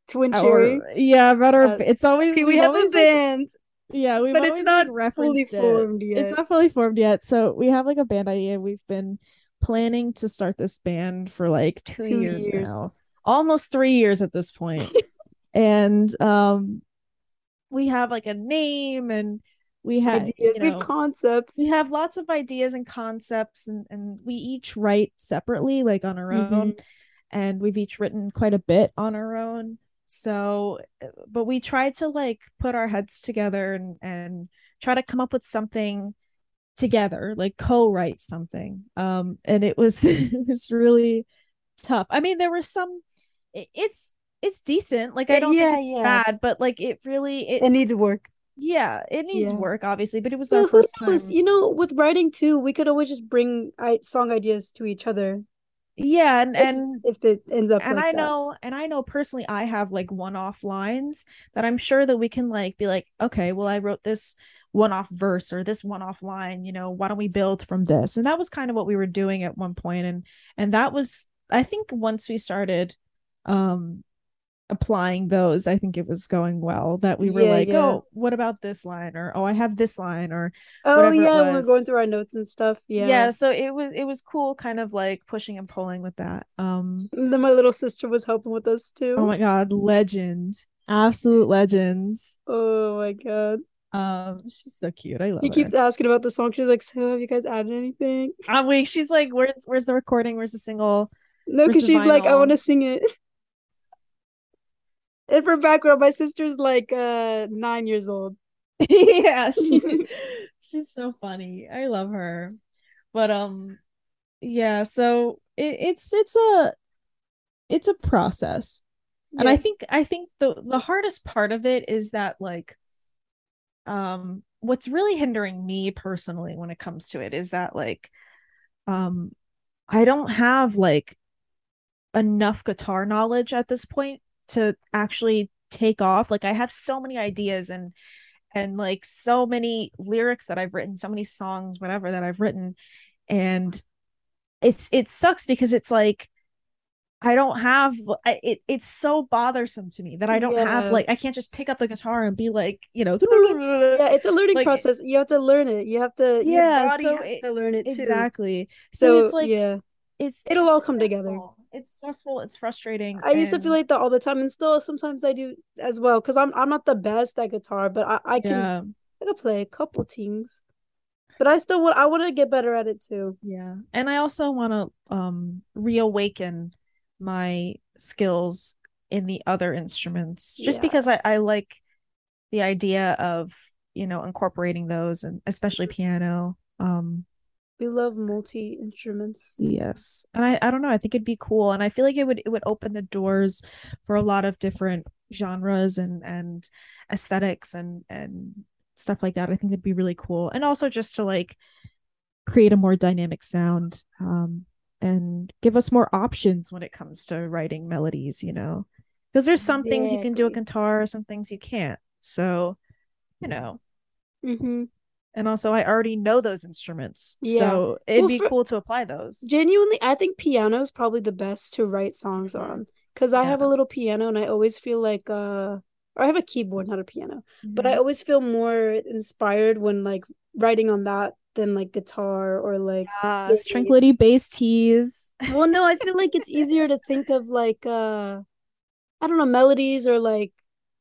Twin Cherry. yeah, about our. Uh, it's always okay, we have always, a band. Yeah, we but it's not fully formed it. yet. It's not fully formed yet. So we have like a band idea. We've been planning to start this band for like two, two years, years now almost three years at this point. and um we have like a name and we have ideas, you know, we have concepts. We have lots of ideas and concepts and, and we each write separately, like on our mm-hmm. own. And we've each written quite a bit on our own. So but we tried to like put our heads together and and try to come up with something together, like co-write something. Um and it was it was really tough. I mean, there were some it's it's decent. Like I don't yeah, think it's yeah. bad, but like it really it, it needs work. Yeah, it needs yeah. work, obviously, but it was well, our first time. You know, with writing too, we could always just bring song ideas to each other. Yeah, and if, and if it ends up, and like I know, and I know personally, I have like one-off lines that I'm sure that we can like be like, okay, well, I wrote this one-off verse or this one-off line. You know, why don't we build from this? And that was kind of what we were doing at one point, and and that was, I think, once we started um applying those i think it was going well that we were yeah, like yeah. oh what about this line or oh i have this line or oh yeah we're going through our notes and stuff yeah yeah so it was it was cool kind of like pushing and pulling with that um and then my little sister was helping with us too oh my god legend absolute legend oh my god um, she's so cute. I love. He her. keeps asking about the song. She's like, "So, have you guys added anything?" I'm. She's like, "Where's where's the recording? Where's the single?" No, because she's vinyl? like, "I want to sing it." And for background, my sister's like uh nine years old. yeah, she, she's so funny. I love her. But um yeah, so it, it's it's a it's a process. Yeah. And I think I think the the hardest part of it is that like um what's really hindering me personally when it comes to it is that like um I don't have like enough guitar knowledge at this point to actually take off like i have so many ideas and and like so many lyrics that i've written so many songs whatever that i've written and it's it sucks because it's like I don't have it. It's so bothersome to me that I don't yeah. have like I can't just pick up the guitar and be like you know. Yeah, it's a learning like, process. You have to learn it. You have to. Yeah, so it, to learn it too. Exactly. So, so, it's like yeah, it's it'll it's all come stressful. together it's stressful it's frustrating i and... used to feel like that all the time and still sometimes i do as well because i'm i'm not the best at guitar but i, I can yeah. i can play a couple things but i still want i want to get better at it too yeah and i also want to um reawaken my skills in the other instruments just yeah. because I, I like the idea of you know incorporating those and especially piano um we love multi instruments yes. And i i don't know i think it'd be cool and i feel like it would it would open the doors for a lot of different genres and and aesthetics and and stuff like that. I think it'd be really cool and also just to like create a more dynamic sound um and give us more options when it comes to writing melodies you know? Because there's some things you can do a guitar some things you can't so you know. Mm-hmm. And also i already know those instruments yeah. so it'd well, be cool to apply those genuinely i think piano is probably the best to write songs on because i yeah. have a little piano and i always feel like uh or i have a keyboard not a piano mm-hmm. but i mm-hmm. always feel more inspired when like writing on that than like guitar or like yeah, Tranquility Base teas well no i feel like it's easier to think of like uh i don't know melodies or like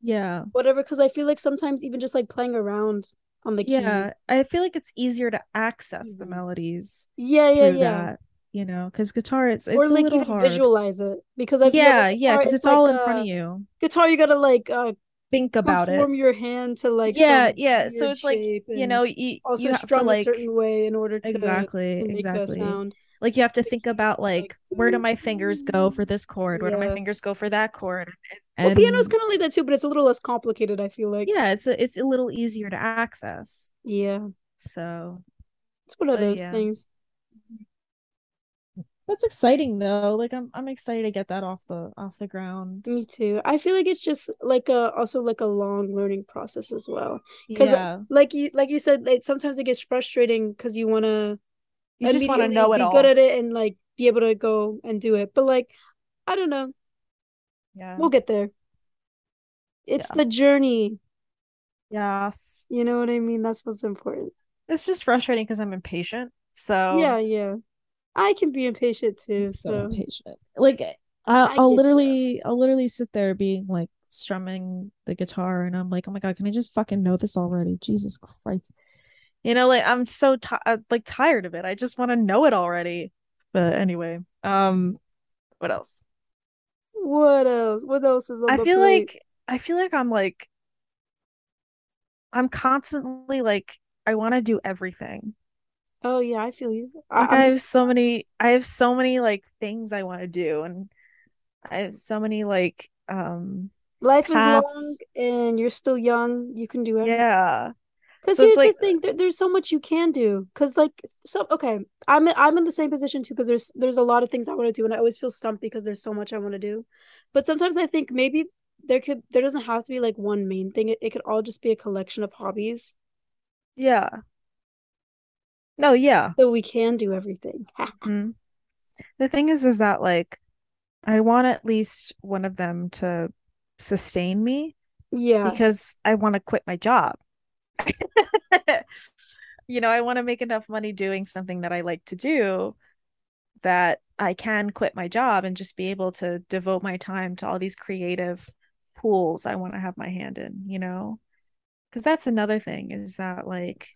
yeah whatever because i feel like sometimes even just like playing around on the key. Yeah i feel like it's easier to access mm-hmm. the melodies yeah yeah yeah. that, you know because guitar it's it's or like a little hard. visualize it because i yeah like yeah because it's, it's like, all in uh, front of you. guitar you gotta like uh think about it. form your hand to like yeah yeah so it's like you know you also you have strum to, like, a certain way in order to exactly to exactly. sound. Like you have to think about like where do my fingers go for this chord? Where yeah. do my fingers go for that chord? And, well piano's kind of like that too but it's a little less complicated i feel like yeah it's a, it's a little easier to access yeah so it's one of those yeah. things that's exciting though like i'm i'm excited to get that off the off the ground me too i feel like it's just like a also like a long learning process as well because yeah. like you like you said like sometimes it gets frustrating because you want to you just want to know it be all. good at it and like be able to go and do it. But like, I don't know. Yeah. We'll get there. It's yeah. the journey. Yes. You know what I mean? That's what's important. It's just frustrating because I'm impatient. So Yeah, yeah. I can be impatient too. So, so. impatient. Like I, will literally, you. I'll literally sit there being like strumming the guitar, and I'm like, oh my god, can I just fucking know this already? Jesus Christ! you know like i'm so t- uh, like tired of it i just want to know it already but anyway um what else what else? What else is i feel plate? like i feel like i'm like i'm constantly like i want to do everything. Oh yeah i feel you. Like i, I have just... so many i have so many like things i want to do and i have so many like um life is long and you're still young. You can do it yeah because so here's like, the thing: there, there's so much you can do. Because like, so okay, I'm I'm in the same position too. Because there's there's a lot of things I want to do, and I always feel stumped because there's so much I want to do. But sometimes I think maybe there could there doesn't have to be like one main thing. It, it could all just be a collection of hobbies. Yeah. No, yeah. So we can do everything. mm-hmm. The thing is, is that like, I want at least one of them to sustain me. Yeah. Because I want to quit my job. you know, I want to make enough money doing something that I like to do that I can quit my job and just be able to devote my time to all these creative pools I want to have my hand in, you know? Because that's another thing is that, like,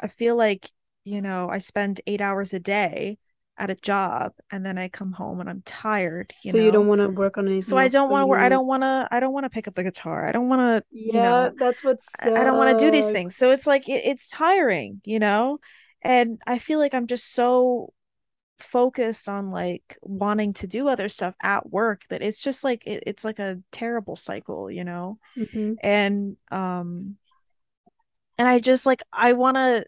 I feel like, you know, I spend eight hours a day at a job and then I come home and I'm tired. You so know? you don't want to work on anything. So I don't want to work. I don't want to. I don't want to pick up the guitar. I don't want to. Yeah, you know, that's what's. I, I don't want to do these things. So it's like it, it's tiring, you know. And I feel like I'm just so focused on like wanting to do other stuff at work that it's just like it, it's like a terrible cycle, you know. Mm-hmm. And um, and I just like I want to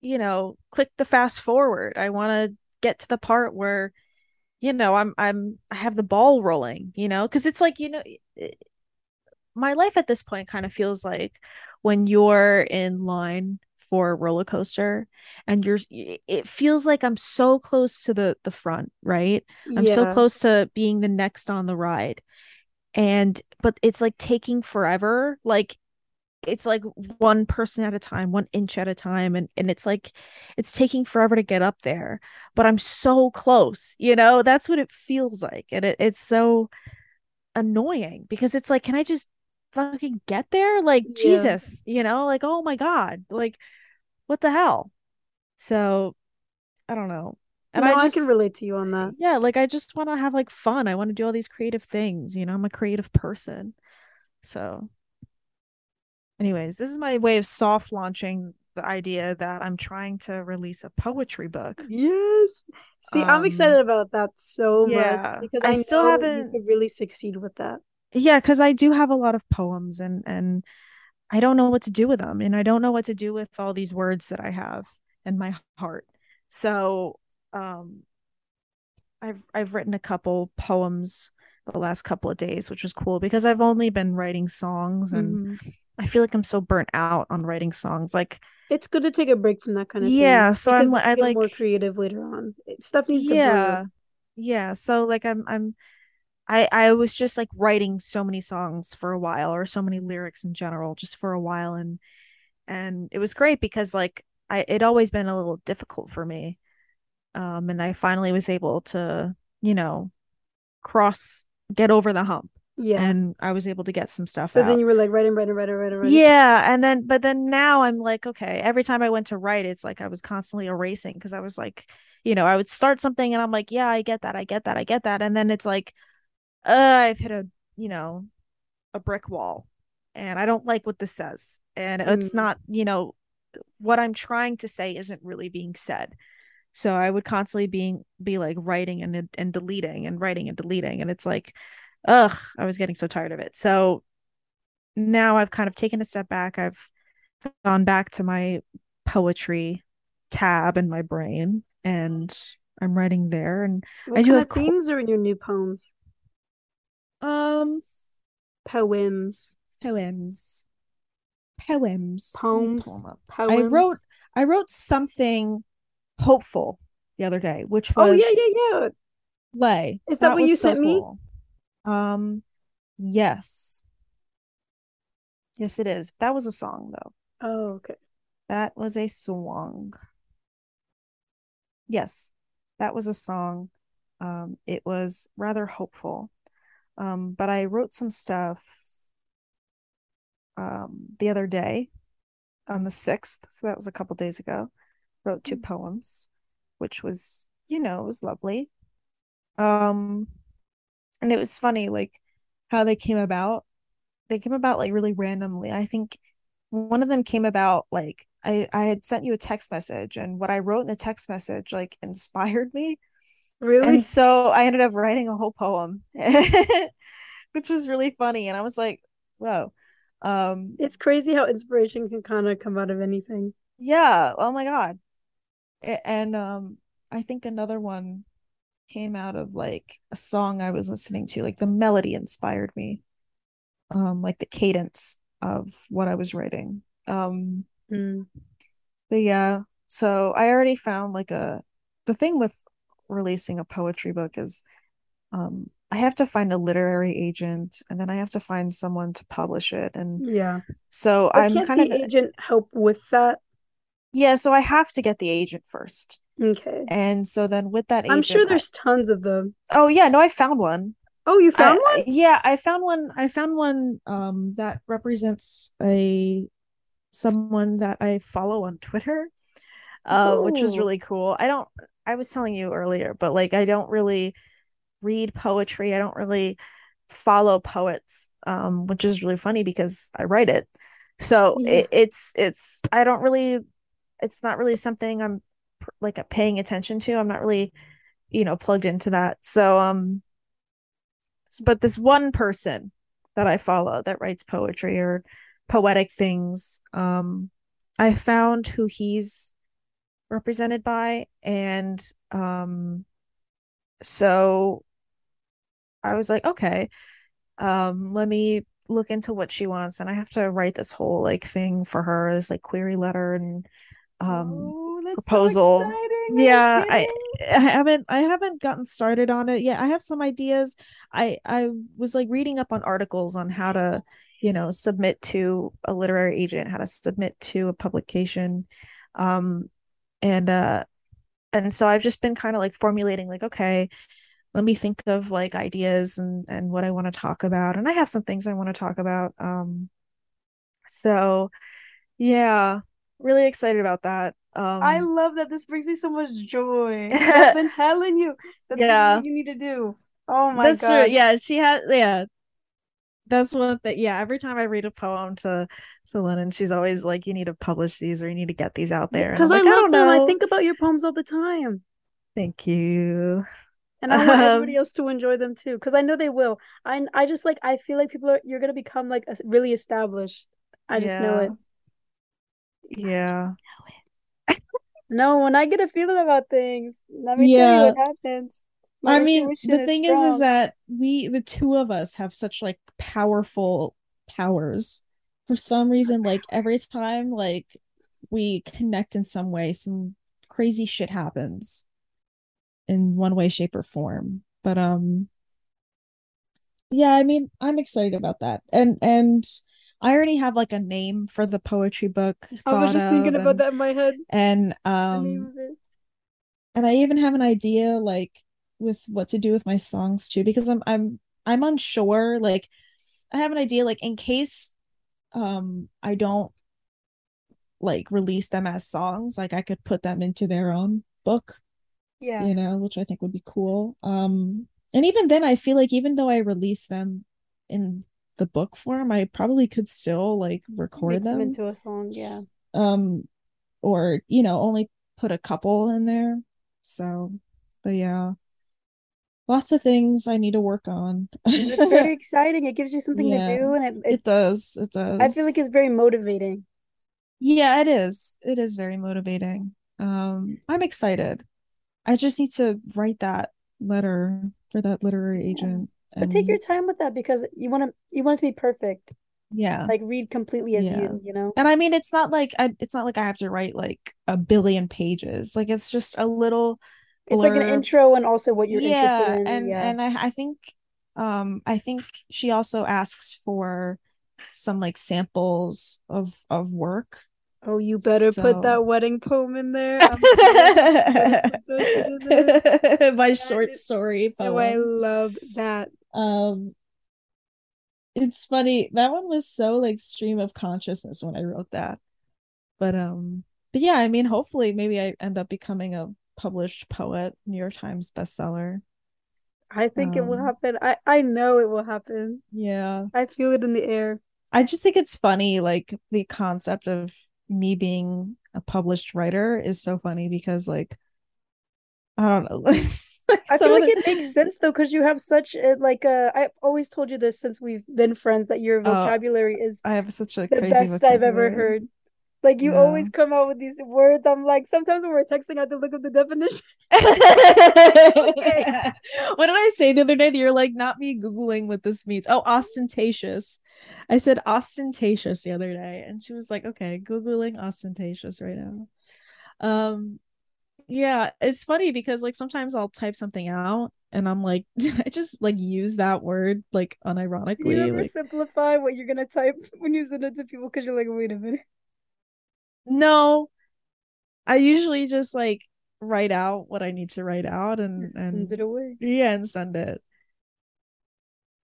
you know click the fast forward i want to get to the part where you know i'm i'm i have the ball rolling you know? Because it's like you know it, my life at this point kind of feels like when you're in line for a roller coaster and you're it feels like i'm so close to the the front right? I'm yeah. so close to being the next on the ride. And but it's like taking forever like it's like one person at a time one inch at a time and and it's like it's taking forever to get up there but i'm so close you know? That's what it feels like and it, it's so annoying because it's like can i just fucking get there? Like yeah. jesus you know? Like oh my god like what the hell? So i don't know and no, I, just, I can relate to you on that. Yeah like i just want to have like fun i want to do all these creative things you know? I'm a creative person so anyways, this is my way of soft launching the idea that I'm trying to release a poetry book. Yes. See, I'm Um, excited about that so yeah, much because I I, still haven't- really succeed with that. Yeah, because I do have a lot of poems and and I don't know what to do with them, and I don't know what to do with all these words that I have in my heart. So, um, I've I've written a couple poems the last couple of days, which was cool because I've only been writing songs and Mhm. I feel like I'm so burnt out on writing songs. Like, It's good to take a break from that kind of Yeah, thing. so I'm because li- then you I get more creative later on. Stuff needs to yeah, yeah. So like I'm I'm I I was just like writing so many songs for a while or so many lyrics in general just for a while and and it was great because like I it always been a little difficult for me. Um and I finally was able to, you know, cross get over the hump Yeah. and I was able to get some stuff so out. then you were like writing, writing, writing, writing, writing. Yeah, and then but then now I'm like, okay, every time I went to write, it's like I was constantly erasing because I was like, you know, I would start something and I'm like, yeah, I get that, I get that, I get that, and then it's like, uh, I've hit a, you know, a brick wall, and I don't like what this says, and it's Mm. not, you know, what I'm trying to say isn't really being said. So I would constantly being be like writing and and deleting and writing and deleting, and it's like, ugh, I was getting so tired of it. So now I've kind of taken a step back. I've gone back to my poetry tab in my brain and I'm writing there and What I do have of co- themes are in your new poems? um Poems. poems poems Poems. pull 'em up. Poems. I wrote I wrote something hopeful the other day which was Oh yeah, yeah, yeah. lay Is that what you so sent me? cool. um yes yes it is that was a song though Oh, okay. That was a song. Yes, that was a song. Um, it was rather hopeful. Um, but I wrote some stuff um the other day on the 6th, so that was a couple days ago. Wrote two poems, which was, you know, it was lovely. Um, and it was funny, like how they came about. They came about like really randomly. I think one of them came about like I I had sent you a text message and what I wrote in the text message like inspired me. Really? And so I ended up writing a whole poem, which was really funny. And I was like, whoa. Um, It's crazy how inspiration can kind of come out of anything. yeah, oh my God. And um, I think another one came out of like a song I was listening to, like the melody inspired me. Um, like the cadence of what I was writing. Um, Mm. But yeah, so I already found like a the thing with releasing a poetry book is um I have to find a literary agent and then I have to find someone to publish it and Yeah. so But I'm kind the of agent help with that? Yeah, so I have to get the agent first. Okay. And so then with that I'm sure agent I- there's tons of them. Oh yeah, no, I found one. Oh, you found I- one? Yeah, I found one. I found one um that represents a someone that I follow on Twitter, uh, which was really cool. I don't. I was telling you earlier, but like I don't really read poetry. I don't really follow poets, um, which is really funny because I write it. So Yeah. it, it's it's I don't really. It's not really something I'm like paying attention to. I'm not really, you know, plugged into that. So um but this one person that I follow that writes poetry or poetic things, um, I found who he's represented by, and um, so I was like, okay, um, let me look into what she wants, and I have to write this whole like thing for her, this like query letter and um Oh, that's so proposal. Yeah, I I haven't I haven't gotten started on it yet. I have some ideas. I I was like reading up on articles on how to, you know, submit to a literary agent, how to submit to a publication. Um and uh and so I've just been kind of like formulating like okay, let me think of like ideas and and what I want to talk about. And I have some things I want to talk about. Um so yeah, really excited about that. Um I love that. This brings me so much joy. I've been telling you that this is Yeah. what you need to do. Oh my That's God. true. Yeah, she has. Yeah, that's one that yeah every time i read a poem to to lennon she's always like you need to publish these or you need to get these out there because I, like, I, love them know. i think about your poems all the time thank you and i want um, everybody else to enjoy them too because i know they will i i just like i feel like people are you're gonna become like really established i just yeah. know it yeah no when i get a feeling about things let me yeah. tell you what happens my I mean, the thing is, is, is that we, the two of us, have such like powerful powers. For some reason, like every time, like we connect in some way, some crazy shit happens in one way, shape, or form. But um, yeah, I mean, I'm excited about that, and and I already have like a name for the poetry book. I was just thinking about that in my head, and um, and I even have an idea like with what to do with my songs too because I'm I'm I'm unsure like I have an idea like in case um I don't like release them as songs like I could put them into their own book yeah. you know which I think would be cool. Um and even then I feel like even though I release them in the book form I probably could still like record Make them, them into a song yeah um or you know only put a couple in there so but yeah lots of things I need to work on. it's very exciting. It gives you something yeah, to do, and it, it, it does. It does. I feel like it's very motivating. Yeah, it is. It is very motivating. Um, I'm excited. I just need to write that letter for that literary agent. But take your time with that because you want to you want it to be perfect. Yeah. Like read completely as yeah. you, you know. And I mean it's not like I it's not like I have to write like a billion pages. Like it's just a little it's like an intro and also what you're yeah, interested in. And yeah. and I, I think um I think she also asks for some like samples of of work. Oh, you better so... put that wedding poem in there. My short story poem. Oh, I love that. Um it's funny. That one was so like stream of consciousness when I wrote that. But um but yeah, I mean hopefully maybe I end up becoming a published poet, New York Times bestseller. I think um, it will um, happen. I I know it will happen. Yeah. I feel it in the air. I just think it's funny like the concept of me being a published writer is so funny because like I don't know. like I feel like the... it makes sense though because you have such a like a. I've always told you this since we've been friends that your oh, vocabulary is. I have such a the best vocabulary. I've ever heard. Like you yeah. always come out with these words. I'm like, sometimes when we're texting, I have to look up the definition. okay. What did I say the other day? You're like, not me Googling what this means. Oh, ostentatious. I said ostentatious the other day. And she was like, okay, Googling ostentatious right now. Um, yeah, it's funny because like sometimes I'll type something out and I'm like, did I just like use that word like unironically? Do you ever like... simplify what you're gonna type when you send it to people because you're like, wait a minute. No. I usually just like write out what I need to write out and, and send it away. Yeah, and send it.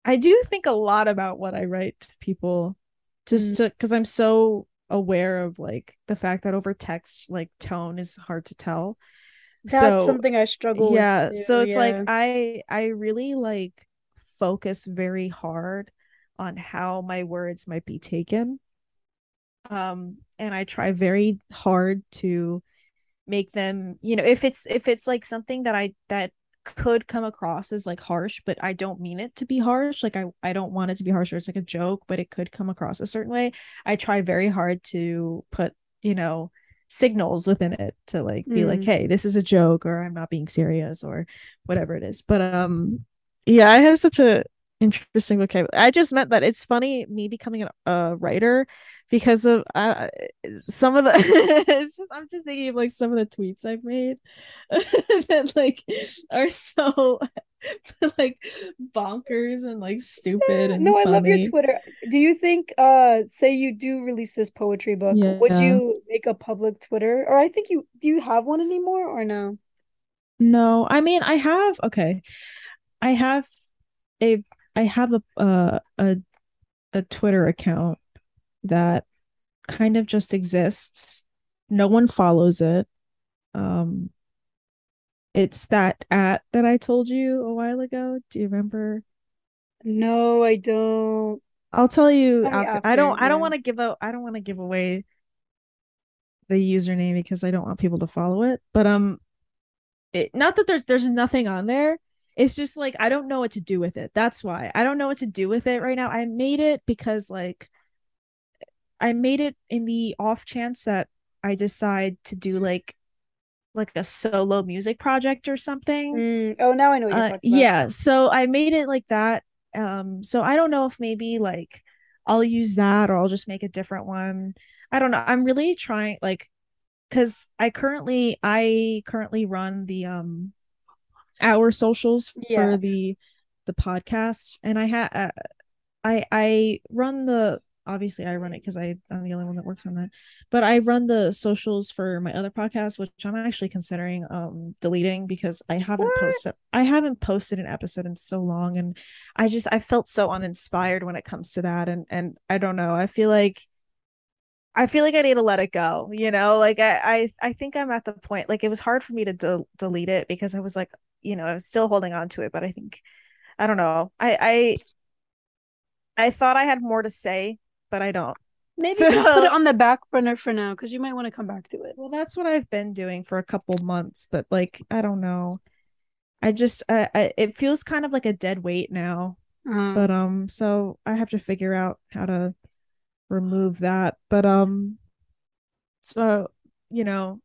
I do think a lot about what I write to people just mm. to because I'm so aware of like the fact that over text like tone is hard to tell. That's so, something I struggle yeah, with. So it's yeah. like I I really like focus very hard on how my words might be taken um and i try very hard to make them you know if it's if it's like something that i that could come across as like harsh but i don't mean it to be harsh like i i don't want it to be harsh or it's like a joke but it could come across a certain way i try very hard to put you know signals within it to like be mm. like hey this is a joke or i'm not being serious or whatever it is but um yeah i have such a interesting vocabulary i just meant that it's funny me becoming a, writer because of uh, some of the it's just I'm just thinking of like some of the tweets I've made that like are so like bonkers and like stupid and no funny. I love your Twitter. Do you think uh say you do release this poetry book, yeah. would you make a public Twitter? Or I think you do you have one anymore or no? No, I mean I have okay. I have a I have a uh, a a Twitter account that kind of just exists. No one follows it. Um it's that at that I told you a while ago. Do you remember? No, I don't. I'll tell you after. after, I don't I don't want to give out I don't want to give away the username because I don't want people to follow it. But um it, not that there's there's nothing on there. It's just like I don't know what to do with it. That's why. I don't know what to do with it right now. I made it because like I made it in the off chance that I decide to do like like a solo music project or something. Mm, oh, now I know what you're Uh, about. yeah, so I made it like that. Um, so I don't know if maybe like I'll use that or I'll just make a different one. I don't know. I'm really trying like because I currently I currently run the um our socials Yeah. for the the podcast and I had uh, I I run the obviously I run it because I I'm the only one that works on that but I run the socials for my other podcast which I'm actually considering um deleting because I haven't What? posted I haven't posted an episode in so long and I just I felt so uninspired when it comes to that and and I don't know I feel like I feel like I need to let it go, you know? Like I I I think I'm at the point like it was hard for me to del delete it because I was like, you know, i'm still holding on to it, but I think I don't know. I I I thought I had more to say, but I don't. Maybe So- just put it on the back burner for now because you might want to come back to it. Well, that's what I've been doing for a couple months, but like I don't know. I just I, I it feels kind of like a dead weight now. Uh, But um so I have to figure out how to remove that. But um so you know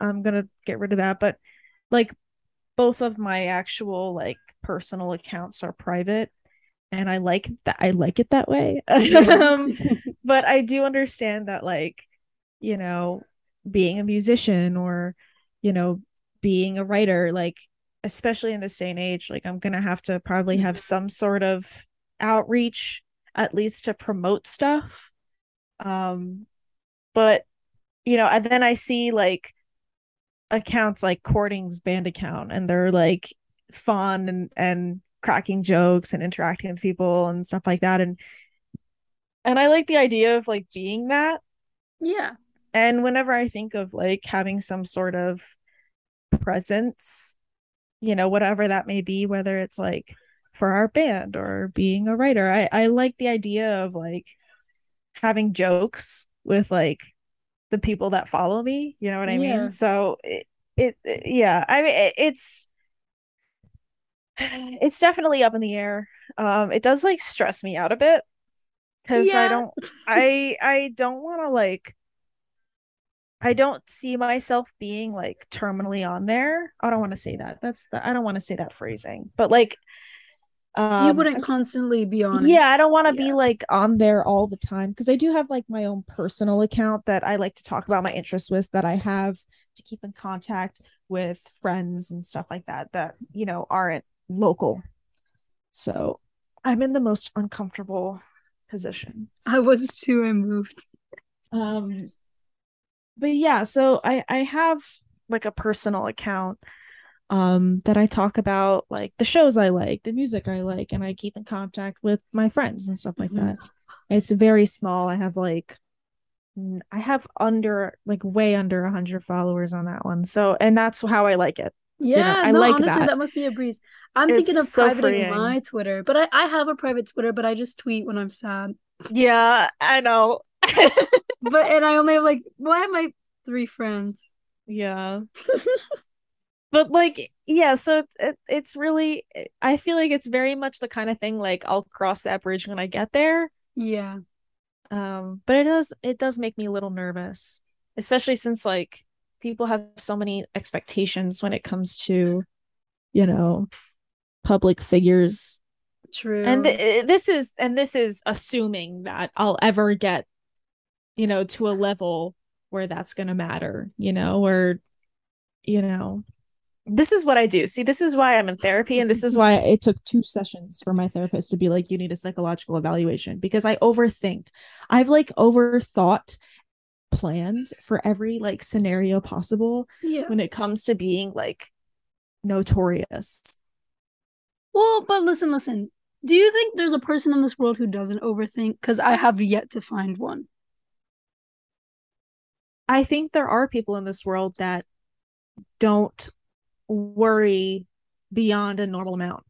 I'm gonna get rid of that. But like both of my actual like personal accounts are private and I like that I like it that way. um, but I do understand that like, you know, being a musician or, you know, being a writer, like especially in this day and age, like I'm gonna have to probably have some sort of outreach at least to promote stuff. Um but you know, and then I see like accounts like Courting's band account and they're like fun and and cracking jokes and interacting with people and stuff like that and and I like the idea of like being that yeah. and whenever I think of like having some sort of presence you know whatever that may be whether it's like for our band or being a writer I I like the idea of like having jokes with like the people that follow me you know what I Yeah. mean so it, it it- yeah I mean it, it's it's definitely up in the air um it does like stress me out a bit because I don't I I don't want to like I don't see myself being like terminally on there. I don't want to say that. That's the I don't want to say that phrasing. But like um you wouldn't constantly be on it. yeah, I don't want to be like on there all the time because I do have like my own personal account that I like to talk about my interests with that I have to keep in contact with friends and stuff like that that you know aren't local. So I'm in the most uncomfortable position. I was too. I moved. Um but yeah, so I I have like a personal account um that I talk about like the shows I like, the music I like, and I keep in contact with my friends and stuff like Mhm. that. It's very small. I have like I have under like way under a hundred followers on that one. So and that's how I like it. Yeah, I no, like honestly, that. that must be a breeze. I'm It's thinking of so privating freeing. my Twitter, but I, I have a private Twitter, but I just tweet when I'm sad. Yeah, I know. But and I only have like well, I have my three friends. Yeah. But like yeah, so it, it, it's really I feel like it's very much the kind of thing like I'll cross that bridge when I get there. Yeah. Um, but it does it does make me a little nervous, especially since like people have so many expectations when it comes to, you know, public figures. True. And th- this is and this is assuming that I'll ever get, you know, to a level where that's going to matter, you know, or you know, this is what I do. See, this is why I'm in therapy and this is why it took two sessions for my therapist to be like you need a psychological evaluation because I overthink. I've like overthought planned for every like scenario possible yeah. when it comes to being like notorious. Well, but listen, listen. Do you think there's a person in this world who doesn't overthink? Because I have yet to find one. I think there are people in this world that don't worry beyond a normal amount.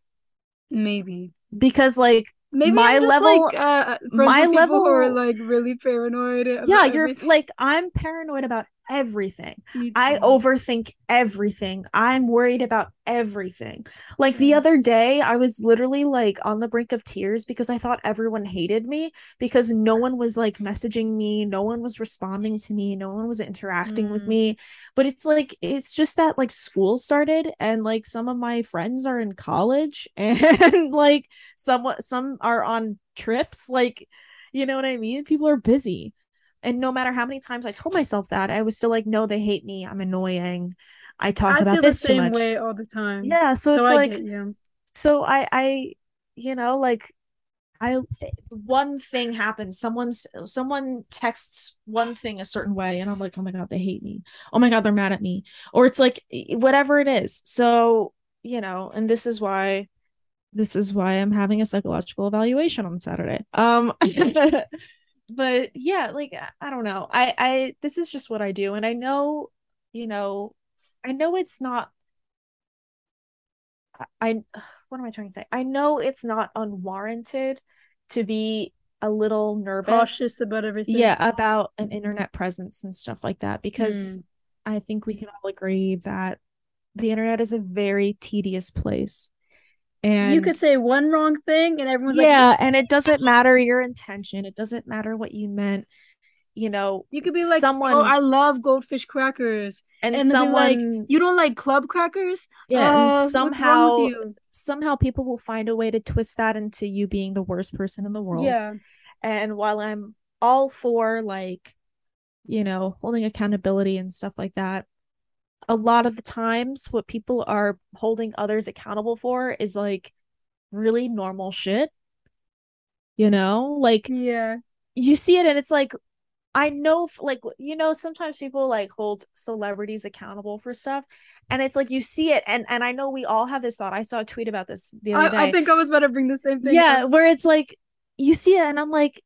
Maybe. because like Maybe My I'm level- like, uh, my level, are like really paranoid. yeah you're everything. like i'm paranoid about everything I overthink everything. I'm worried about everything. Like the Mm. other day, I was literally like on the brink of tears because I thought everyone hated me because no one was like messaging me, no one was responding to me, no one was interacting with Mm. me. But it's like it's just that like school started and like some of my friends are in college and like some some are on trips like you know what I mean? People are busy. And no matter how many times I told myself that, I was still like, no, they hate me. I'm annoying. I talk I about feel this the too same much. way all the time. Yeah, so So it's I like get you. so I I you know, like I one thing happens, someone's someone texts one thing a certain way and I'm like, "Oh my god, they hate me. Oh my god, they're mad at me." Or it's like whatever it is. So, you know, and this is why this is why I'm having a psychological evaluation on Saturday. Um but yeah, like I- don't know. I I this is just what I do and I know, you know, I know it's not I- what am I trying to say? I know it's not unwarranted to be a little nervous. Cautious about everything. Yeah, about an internet presence and stuff like that because Hmm. I think we can all agree that the internet is a very tedious place. And you could say one wrong thing and everyone's like yeah, like and it doesn't matter your intention. It doesn't matter what you meant. You know, you could be like someone oh I love goldfish crackers and, and they'll like someone you don't like club crackers yeah, Uh, and somehow somehow people will find a way to twist that into you being the worst person in the world. yeah And while I'm all for like, you know, holding accountability and stuff like that, a lot of the times what people are holding others accountable for is like really normal shit. You know, like yeah you see it and it's like I know like you know sometimes people like hold celebrities accountable for stuff and it's like you see it and and I know we all have this thought. I saw a tweet about this the other day. I, I think I was about to bring the same thing yeah, up. where it's like you see it and I'm like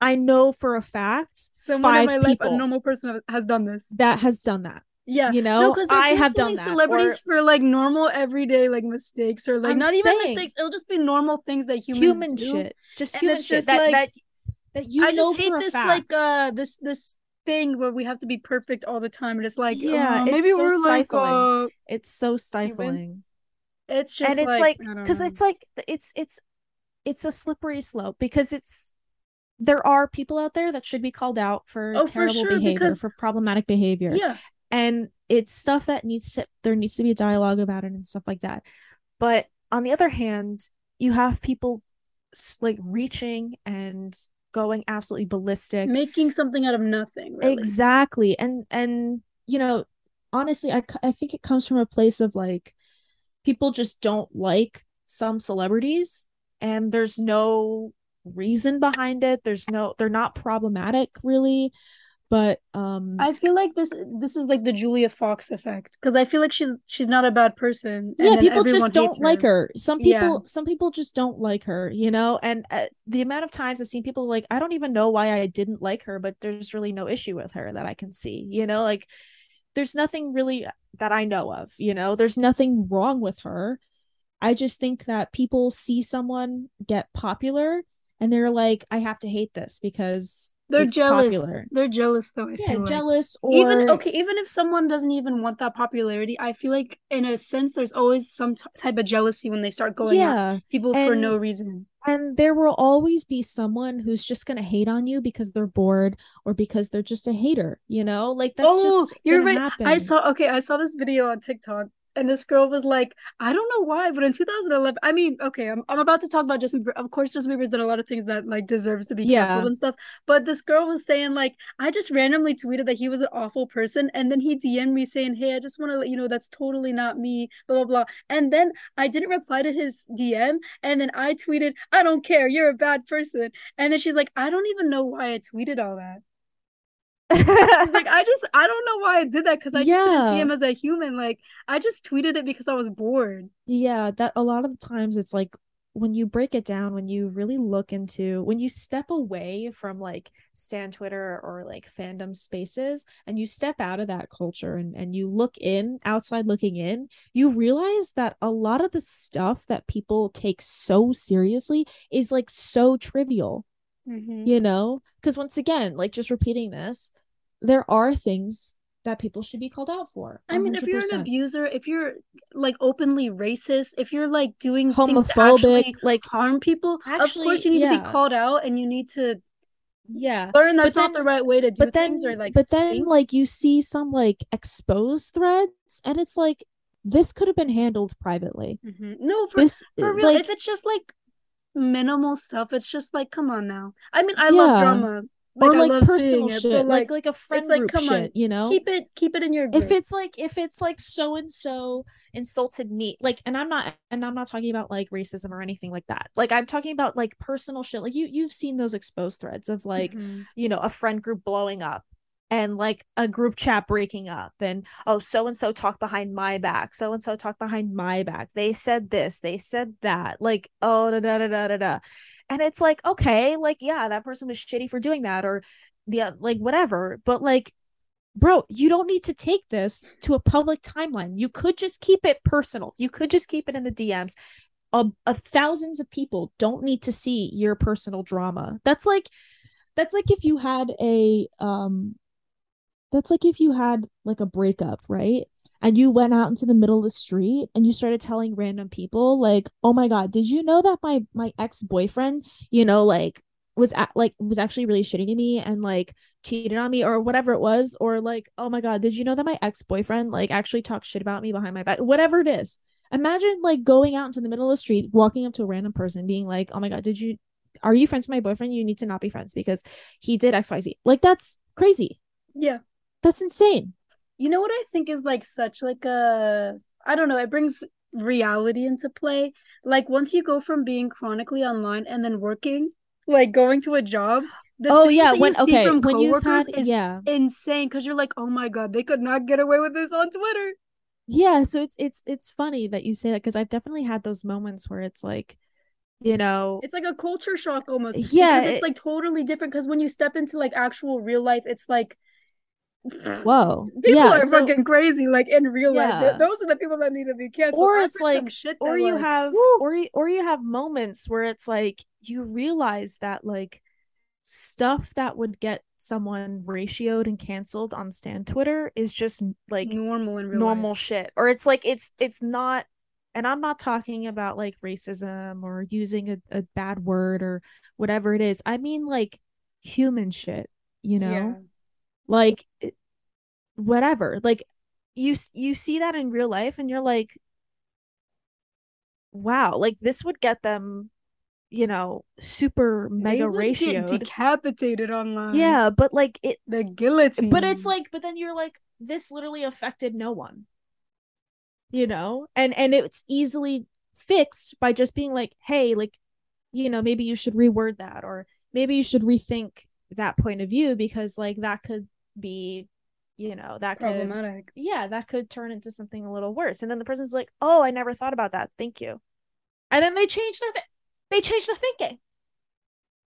I know for a fact someone in my life people a normal person has done this that has done that. Yeah You know, because I have done that. celebrities or for like normal everyday like mistakes or like I'm not even mistakes it'll just be normal things that humans human do. shit, just And human shit just that like- that that you I know just hate for this fact. like uh this this thing where we have to be perfect all the time and it's like Yeah, uh, it's maybe so we're like stifling. uh it's so stifling. it's just and it's like because know. it's like it's it's it's a slippery slope because it's there are people out there that should be called out for Oh, for terrible sure, behavior because- for problematic behavior yeah and it's stuff that needs to there needs to be a dialogue about it and stuff like that. But on the other hand you have people like reaching and going absolutely ballistic. Making something out of nothing really. exactly. And and you know honestly I, I think it comes from a place of like people just don't like some celebrities and there's no reason behind it. There's no they're not problematic really but um I feel like this this is like the Julia Fox effect because I feel like she's she's not a bad person. and yeah people just don't hates like her. Some people Yeah. some people just don't like her you know? And uh, the amount of times i've seen people like i don't even know why i didn't like her but there's really no issue with her that i can see you know? Like there's nothing really that i know of you know? There's nothing wrong with her. I just think that people see someone get popular and they're like i have to hate this because They're jealous. popular. They're jealous though. I yeah feel like. jealous or even okay even if someone doesn't even want that popularity i feel like in a sense there's always some t- type of jealousy when they start going yeah people for no reason And there will always be someone who's just going to hate on you because they're bored or because they're just a hater, you know? Like that's oh just you're right happen. i saw okay i saw this video on tiktok and this girl was like i don't know why but in 2011 i mean okay i'm, I'm about to talk about justin of course justin bieber's done a lot of things that like deserves to be Yeah. canceled and stuff but this girl was saying like i just randomly tweeted that he was an awful person and then he dm'd me saying hey i just want to let you know that's totally not me blah blah blah and then i didn't reply to his dm and then i tweeted i don't care you're a bad person and then she's like i don't even know why i tweeted all that like I just I don't know why I did that because I just didn't see him as a human. Like I just tweeted it because I was bored. yeah, that a lot of the times it's like when you break it down, when you really look into when you step away from like stan Twitter or like fandom spaces and you step out of that culture and, and you look in outside looking in, you realize that a lot of the stuff that people take so seriously is like so trivial. Mm-hmm. You know? Because once again, like just repeating this, there are things that people should be called out for. 100%. I mean, if you're an abuser, if you're like openly racist, if you're like doing homophobic, like harm people, actually, of course you need yeah. to be called out and you need to yeah learn that's then, not the right way to do but then, things or like but then like you see some like exposed threads and it's like this could have been handled privately mm-hmm. no for, this, for real like, if it's just like minimal stuff it's just like come on now i mean i yeah. love drama like, or like personal shit, it, like, like, like a friend like, group shit, on, you know. Keep it, keep it in your. Group. If it's like, if it's like so and so insulted me, like, and I'm not, and I'm not talking about like racism or anything like that. Like, I'm talking about like personal shit. Like you, you've seen those exposed threads of like, mm-hmm. you know, a friend group blowing up and like a group chat breaking up and oh so and so talked behind my back so and so talked behind my back they said this they said that like oh da da da da da da and it's like okay like yeah that person was shitty for doing that or the like whatever. But like bro you don't need to take this to a public timeline. You could just keep it personal. You could just keep it in the dms a, a thousands of people don't need to see your personal drama. That's like that's like if you had a um that's like if you had like a breakup right and you went out into the middle of the street and you started telling random people like oh my god did you know that my my ex-boyfriend you know like was at, like was actually really shitty to me and like cheated on me or whatever it was? Or like oh my god did you know that my ex-boyfriend like actually talked shit about me behind my back? Whatever it is. Imagine like going out into the middle of the street walking up to a random person being like oh my god did you are you friends with my boyfriend? You need to not be friends because he did xyz like that's crazy. Yeah. That's insane you know what I think is like such like a I don't know, it brings reality into play. Like once you go from being chronically online and then working, like going to a job, oh yeah, when okay, when you had is yeah insane because you're like, oh my god, they could not get away with this on Twitter. Yeah, so it's it's it's funny that you say that because I've definitely had those moments where it's like, you know, it's like a culture shock almost. Yeah, it's it, like totally different because when you step into like actual real life, it's like Uh, whoa people yeah, are so, fucking crazy like in real yeah. life those are the people that need to be canceled or it's like shit. or you like, have woo. or you or you have moments where it's like you realize that like stuff that would get someone ratioed and canceled on stan twitter is just like normal in normal life. shit or it's like it's it's not and i'm not talking about like racism or using a, a bad word or whatever it is i mean like human shit you know yeah like eh, whatever like you you see that in real life and you're like wow like this would get them you know super mega ratio decapitated online. Yeah but like it the guillotine. But it's like but then you're like this literally affected no one. You know? And and it's easily fixed by just being like hey like you know maybe you should reword that or maybe you should rethink that point of view because like that could be you know that could problematic. Yeah that could turn into something a little worse. And then the person's like oh i never thought about that. Thank you. And then they change their th- they change their thinking.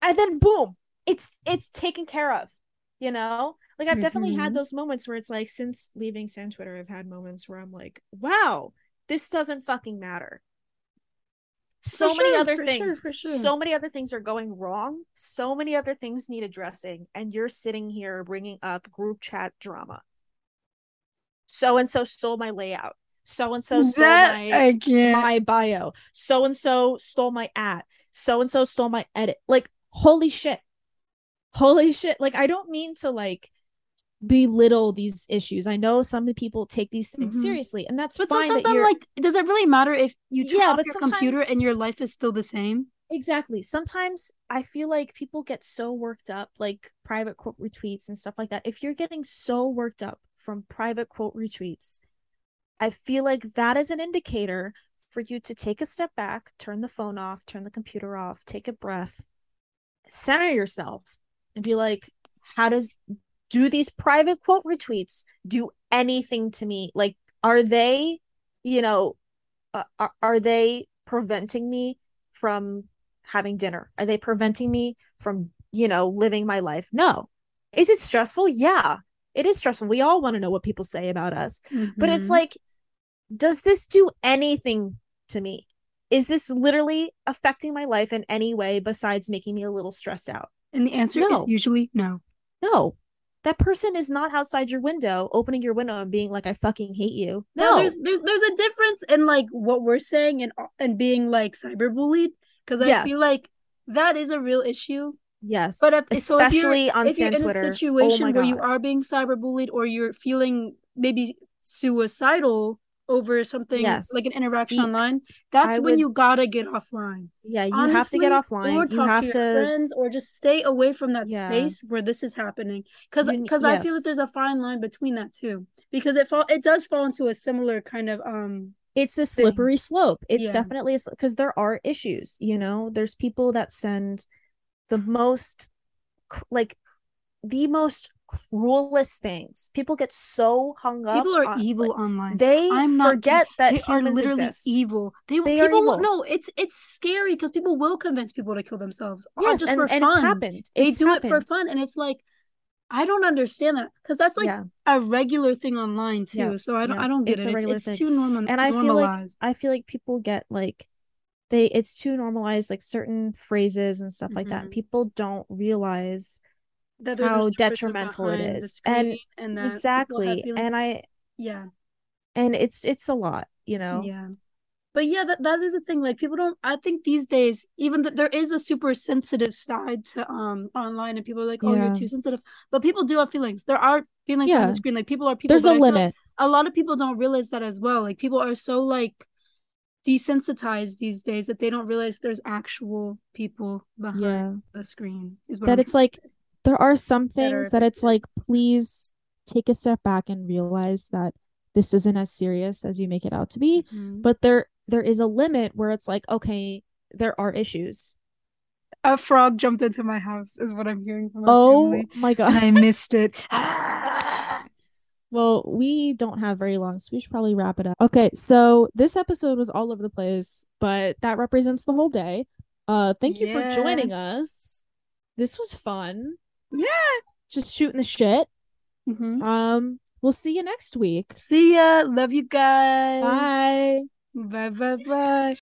And then boom it's it's taken care of you know? Like i've mm-hmm. definitely had mm-hmm. those moments where it's like since leaving stan twitter i've had moments where i'm like wow this doesn't fucking matter so for many sure, other things sure, sure. so many other things are going wrong so many other things need addressing and you're sitting here bringing up group chat drama. So and so stole my layout. So and so stole my my bio. So and so stole my ad. So and so stole my edit. Like holy shit. Holy shit. Like i don't mean to like belittle these issues. I know some of the people take these things mm-hmm. seriously, and that's but. Sometimes I'm like, does it really matter if you turn yeah, off your computer and your life is still the same? Exactly. Sometimes I feel like people get so worked up, like private quote retweets and stuff like that. If you're getting so worked up from private quote retweets, I feel like that is an indicator for you to take a step back, turn the phone off, turn the computer off, take a breath, center yourself, and be like, how does do these private quote retweets do anything to me like are they you know uh, are, are they preventing me from having dinner? Are they preventing me from, you know, living my life? No. Is it stressful? Yeah. It is stressful. We all want to know what people say about us. But it's Mhm. like, does this do anything to me? Is this literally affecting my life in any way besides making me a little stressed out? and the answer No. is usually no. No. That person is not outside your window, opening your window and being like, I fucking hate you. No, No. there's there's there's a difference in like what we're saying and and being like cyberbullied because I feel like that is a real issue. yes. But if, so if you're, Especially on if you're in Twitter. a oh situation my where you are being cyberbullied or you're feeling maybe suicidal over something Yes. like an interaction Seek- online, that's I when would- you gotta get offline. Yeah, you have to get offline. or You talk have to to friends or just stay away from that Yeah. space where this is happening because You because i feel that there's a fine line between that too because it fall it does fall into a similar kind of um it's a slippery slope. It's Yeah. definitely because there are issues, you know. There's people that send the most like the most cruelest things. People get so hung up. people are on- evil like, online they I'm not forget that they are literally exist. evil they, They are people will- evil. no it's it's scary because people will convince people to kill themselves uh, Yes, just and, for fun it's happened. they It's do it for fun and it's like i don't understand that because that's like yeah, a regular thing online too Yes, so i don't i don't get it's it a it's, regular it's thing. too normal and I feel like I feel like people get like they it's too normalized like certain phrases and stuff like that. And Mhm. people don't realize that how detrimental it is. And and exactly. And I yeah and it's it's a lot, you know. yeah but yeah that, that is the thing like people don't i think these days even that there is a super sensitive side to um online and people are like oh Yeah. you're too sensitive but people do have feelings there are feelings on the screen like people are people There's a I limit. a lot of people don't realize that as well like people are so like desensitized these days that they don't realize there's actual people behind Yeah. the screen That I'm it's like. There are some things that it's like please take a step back and realize that this isn't as serious as you make it out to be. Mhm. But there there is a limit where it's like, okay, there are issues. a frog jumped into my house is what i'm hearing from my Oh family my god. i missed it Well, we don't have very long, so we should probably wrap it up. Okay, so this episode was all over the place, but that represents the whole day. Uh, thank you for joining us. This was fun. Yeah Just shooting the shit. Mhm. Um, we'll see you next week. See ya. Love you guys. Bye. Bye bye bye.